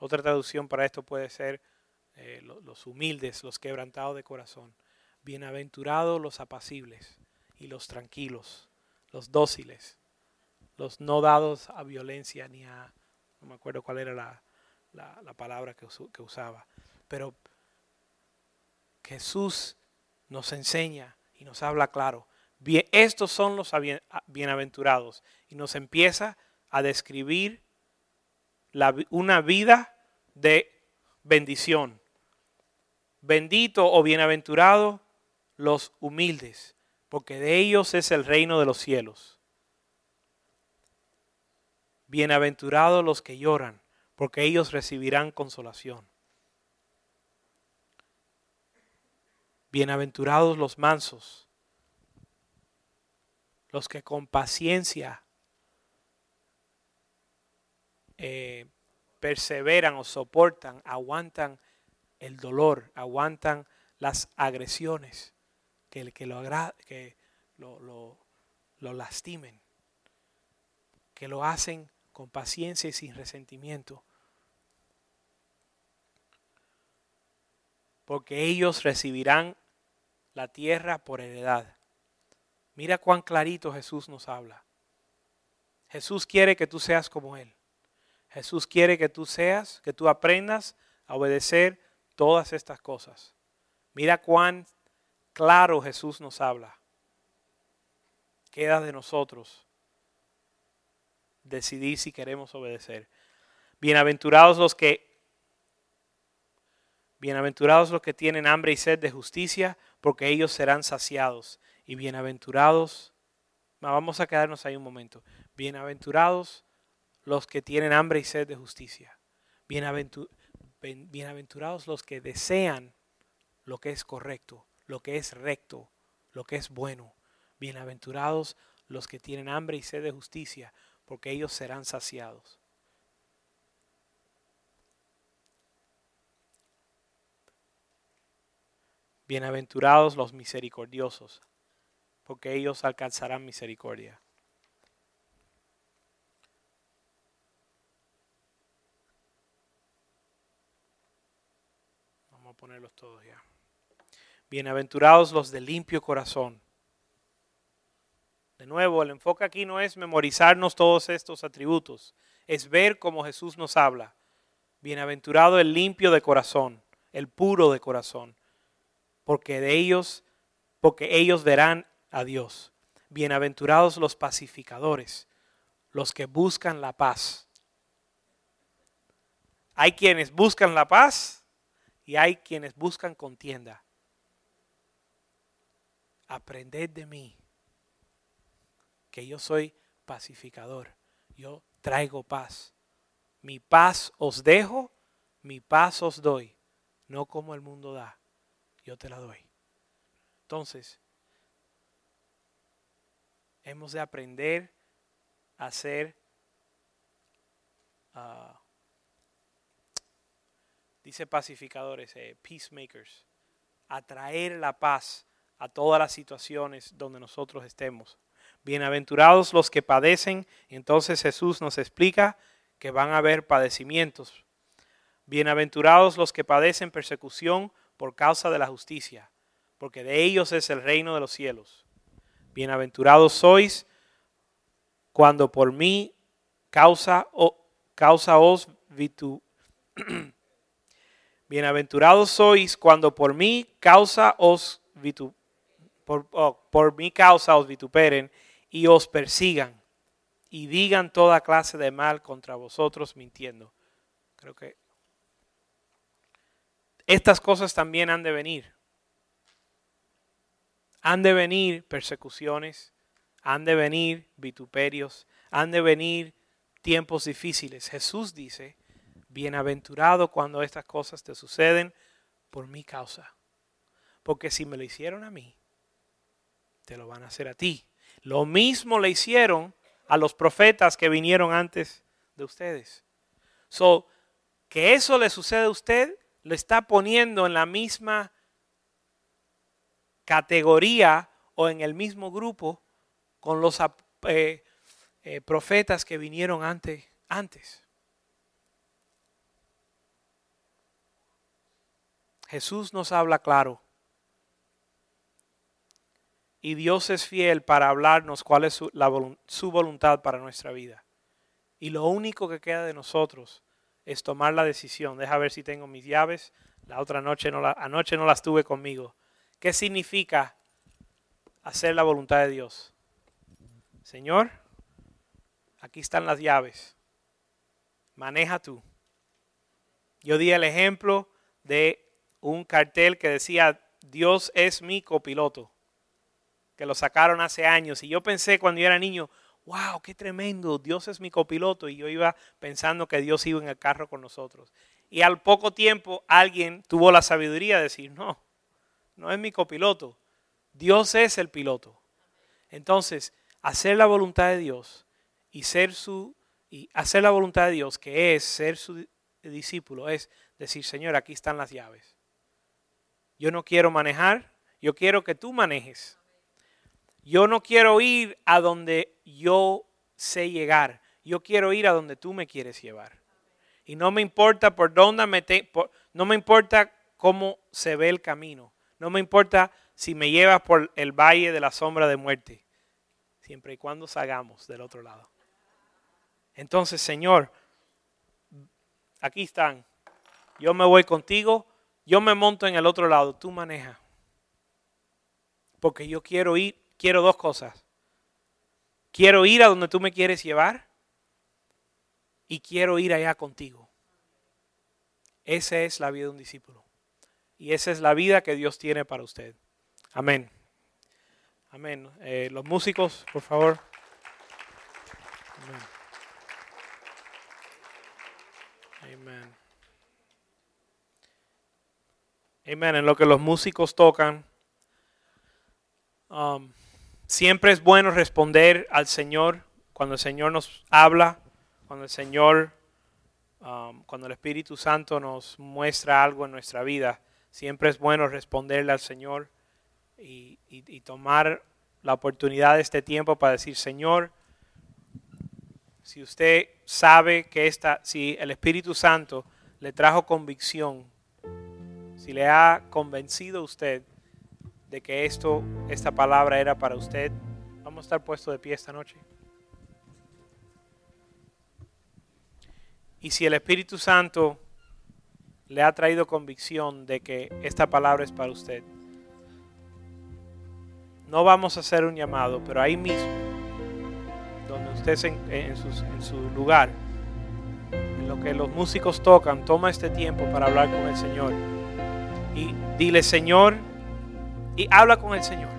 Otra traducción para esto puede ser eh, los humildes, los quebrantados de corazón. Bienaventurados los apacibles y los tranquilos, los dóciles, los no dados a violencia ni a, no me acuerdo cuál era la, palabra que, que usaba, pero Jesús nos enseña y nos habla claro. Bien, estos son los bienaventurados y nos empieza a describir una vida de bendición. Bendito o bienaventurado los humildes, porque de ellos es el reino de los cielos. Bienaventurados los que lloran, porque ellos recibirán consolación. Bienaventurados los mansos, los que con paciencia eh, perseveran o soportan, aguantan el dolor, aguantan las agresiones que, que, lo, que lo, lo lastimen, que lo hacen con paciencia y sin resentimiento. Porque ellos recibirán la tierra por heredad. Mira cuán clarito Jesús nos habla. Jesús quiere que tú seas como Él. Jesús quiere que tú seas, que tú aprendas a obedecer todas estas cosas. Mira cuán claro Jesús nos habla. Queda de nosotros decidir si queremos obedecer. Bienaventurados los que Bienaventurados los que tienen hambre y sed de justicia, porque ellos serán saciados. Y bienaventurados, vamos a quedarnos ahí un momento. Bienaventurados los que tienen hambre y sed de justicia. bienaventurados los que desean lo que es correcto, lo que es recto, lo que es bueno. Bienaventurados los que tienen hambre y sed de justicia, porque ellos serán saciados. Bienaventurados los misericordiosos, porque ellos alcanzarán misericordia. Ponerlos todos ya. Bienaventurados los de limpio corazón. De nuevo, el enfoque aquí no es memorizarnos todos estos atributos, es ver cómo Jesús nos habla. Bienaventurado el limpio de corazón, el puro de corazón, porque de ellos, porque ellos verán a Dios. Bienaventurados los pacificadores, los que buscan la paz. Hay quienes buscan la paz y hay quienes buscan contienda. Aprended de mí, que yo soy pacificador. Yo traigo paz. Mi paz os dejo, mi paz os doy, no como el mundo da yo te la doy. Entonces, hemos de aprender a ser, ah, dice pacificadores, eh, peacemakers, a traer la paz a todas las situaciones donde nosotros estemos. Bienaventurados los que padecen, entonces Jesús nos explica que van a haber padecimientos. Bienaventurados los que padecen persecución por causa de la justicia, porque de ellos es el reino de los cielos. Bienaventurados sois cuando por mí causa, o, causa os vitu. Bienaventurados sois cuando por mí causa os por, por mi causa os vituperen y os persigan y digan toda clase de mal contra vosotros mintiendo. Creo que estas cosas también han de venir. Han de venir persecuciones, han de venir vituperios, han de venir tiempos difíciles. Jesús dice, bienaventurado cuando estas cosas te suceden por mi causa. Porque si me lo hicieron a mí, te lo van a hacer a ti. Lo mismo le hicieron a los profetas que vinieron antes de ustedes. So, que eso le sucede a usted lo está poniendo en la misma categoría o en el mismo grupo con los eh, eh, profetas que vinieron antes. antes. Jesús nos habla claro. Y Dios es fiel para hablarnos cuál es su, voluntad para nuestra vida. Y lo único que queda de nosotros es tomar la decisión. Deja ver si tengo mis llaves. La otra noche no anoche no las tuve conmigo. ¿Qué significa hacer la voluntad de Dios? Señor, aquí están las llaves. Maneja tú. Yo di el ejemplo de un cartel que decía, Dios es mi copiloto, que lo sacaron hace años. Y yo pensé cuando yo era niño, wow, qué tremendo, Dios es mi copiloto. Y yo iba pensando que Dios iba en el carro con nosotros. Y al poco tiempo alguien tuvo la sabiduría de decir, no, no es mi copiloto, Dios es el piloto. Entonces, hacer la voluntad de Dios y ser su y hacer la voluntad de Dios, que es ser su discípulo, es decir, Señor, aquí están las llaves. Yo no quiero manejar, yo quiero que tú manejes. Yo no quiero ir a donde yo sé llegar. Yo quiero ir a donde tú me quieres llevar. Y no me importa por dónde me no me importa cómo se ve el camino. No me importa si me llevas por el valle de la sombra de muerte. Siempre y cuando salgamos del otro lado. Entonces, Señor, aquí están. Yo me voy contigo, yo me monto en el otro lado, tú manejas. Porque yo quiero ir, quiero dos cosas. Quiero ir a donde tú me quieres llevar y quiero ir allá contigo. Esa es la vida de un discípulo. Y esa es la vida que Dios tiene para usted. Amén. Amén. Eh, los músicos, por favor. Amén. Amén. Amén. En lo que los músicos tocan, um, siempre es bueno responder al Señor cuando el Señor nos habla, cuando el Señor, um, cuando el Espíritu Santo nos muestra algo en nuestra vida. Siempre es bueno responderle al Señor y, y tomar la oportunidad de este tiempo para decir, Señor, si usted sabe que esta, si el Espíritu Santo le trajo convicción, si le ha convencido usted de que esto, esta palabra era para usted, vamos a estar puestos de pie esta noche. Y si el Espíritu Santo le ha traído convicción de que esta palabra es para usted, no vamos a hacer un llamado, pero ahí mismo, donde usted en, en, en su lugar, en lo que los músicos tocan, toma este tiempo para hablar con el Señor. Y dile, Señor, y habla con el Señor.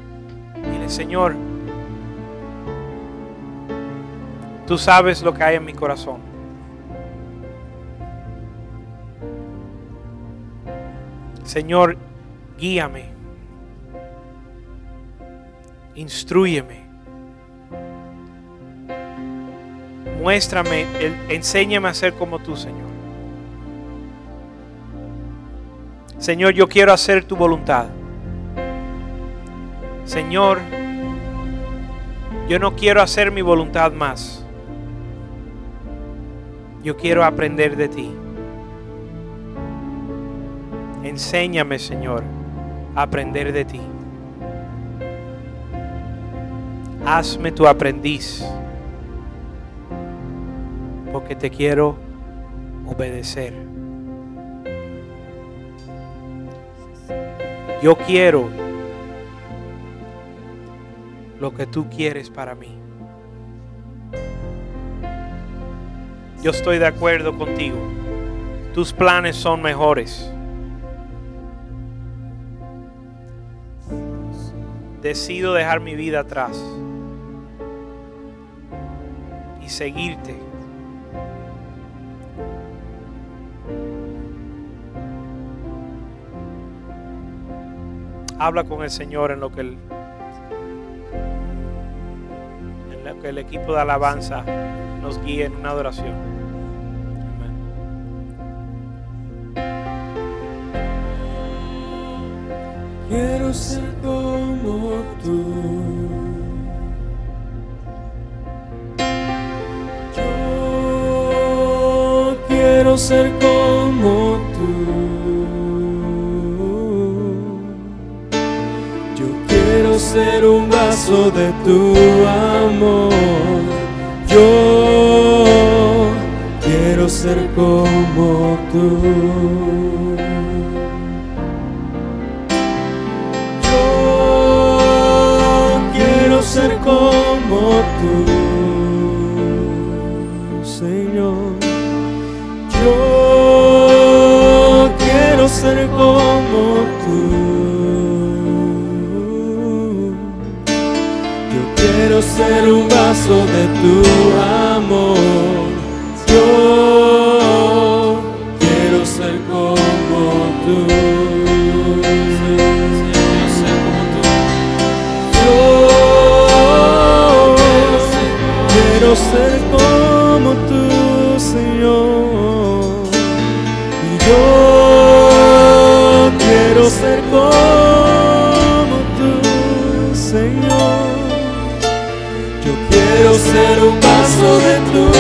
Dile, Señor, tú sabes lo que hay en mi corazón. Señor, guíame instruyeme. Muéstrame, enséñame a ser como tú, Señor. Señor, yo quiero hacer tu voluntad. Señor, yo no quiero hacer mi voluntad más. Yo quiero aprender de ti. Enséñame, Señor, a aprender de ti. hazme tu aprendiz, porque te quiero obedecer. Yo quiero lo que tú quieres para mí. Yo estoy de acuerdo contigo. Tus planes son mejores. Decido dejar mi vida atrás y seguirte. Habla con el Señor en lo que el, en lo que el equipo de alabanza nos guíe en una adoración. Quiero ser como tú. quiero ser como tú. Ser un vaso de tu amor. Yo quiero ser como tú. Yo quiero ser como tú. ser como ser un vaso de tu amor. Yo quiero ser como tú. Yo quiero ser como tú, Señor. Y yo quiero ser como Señor. Yo quiero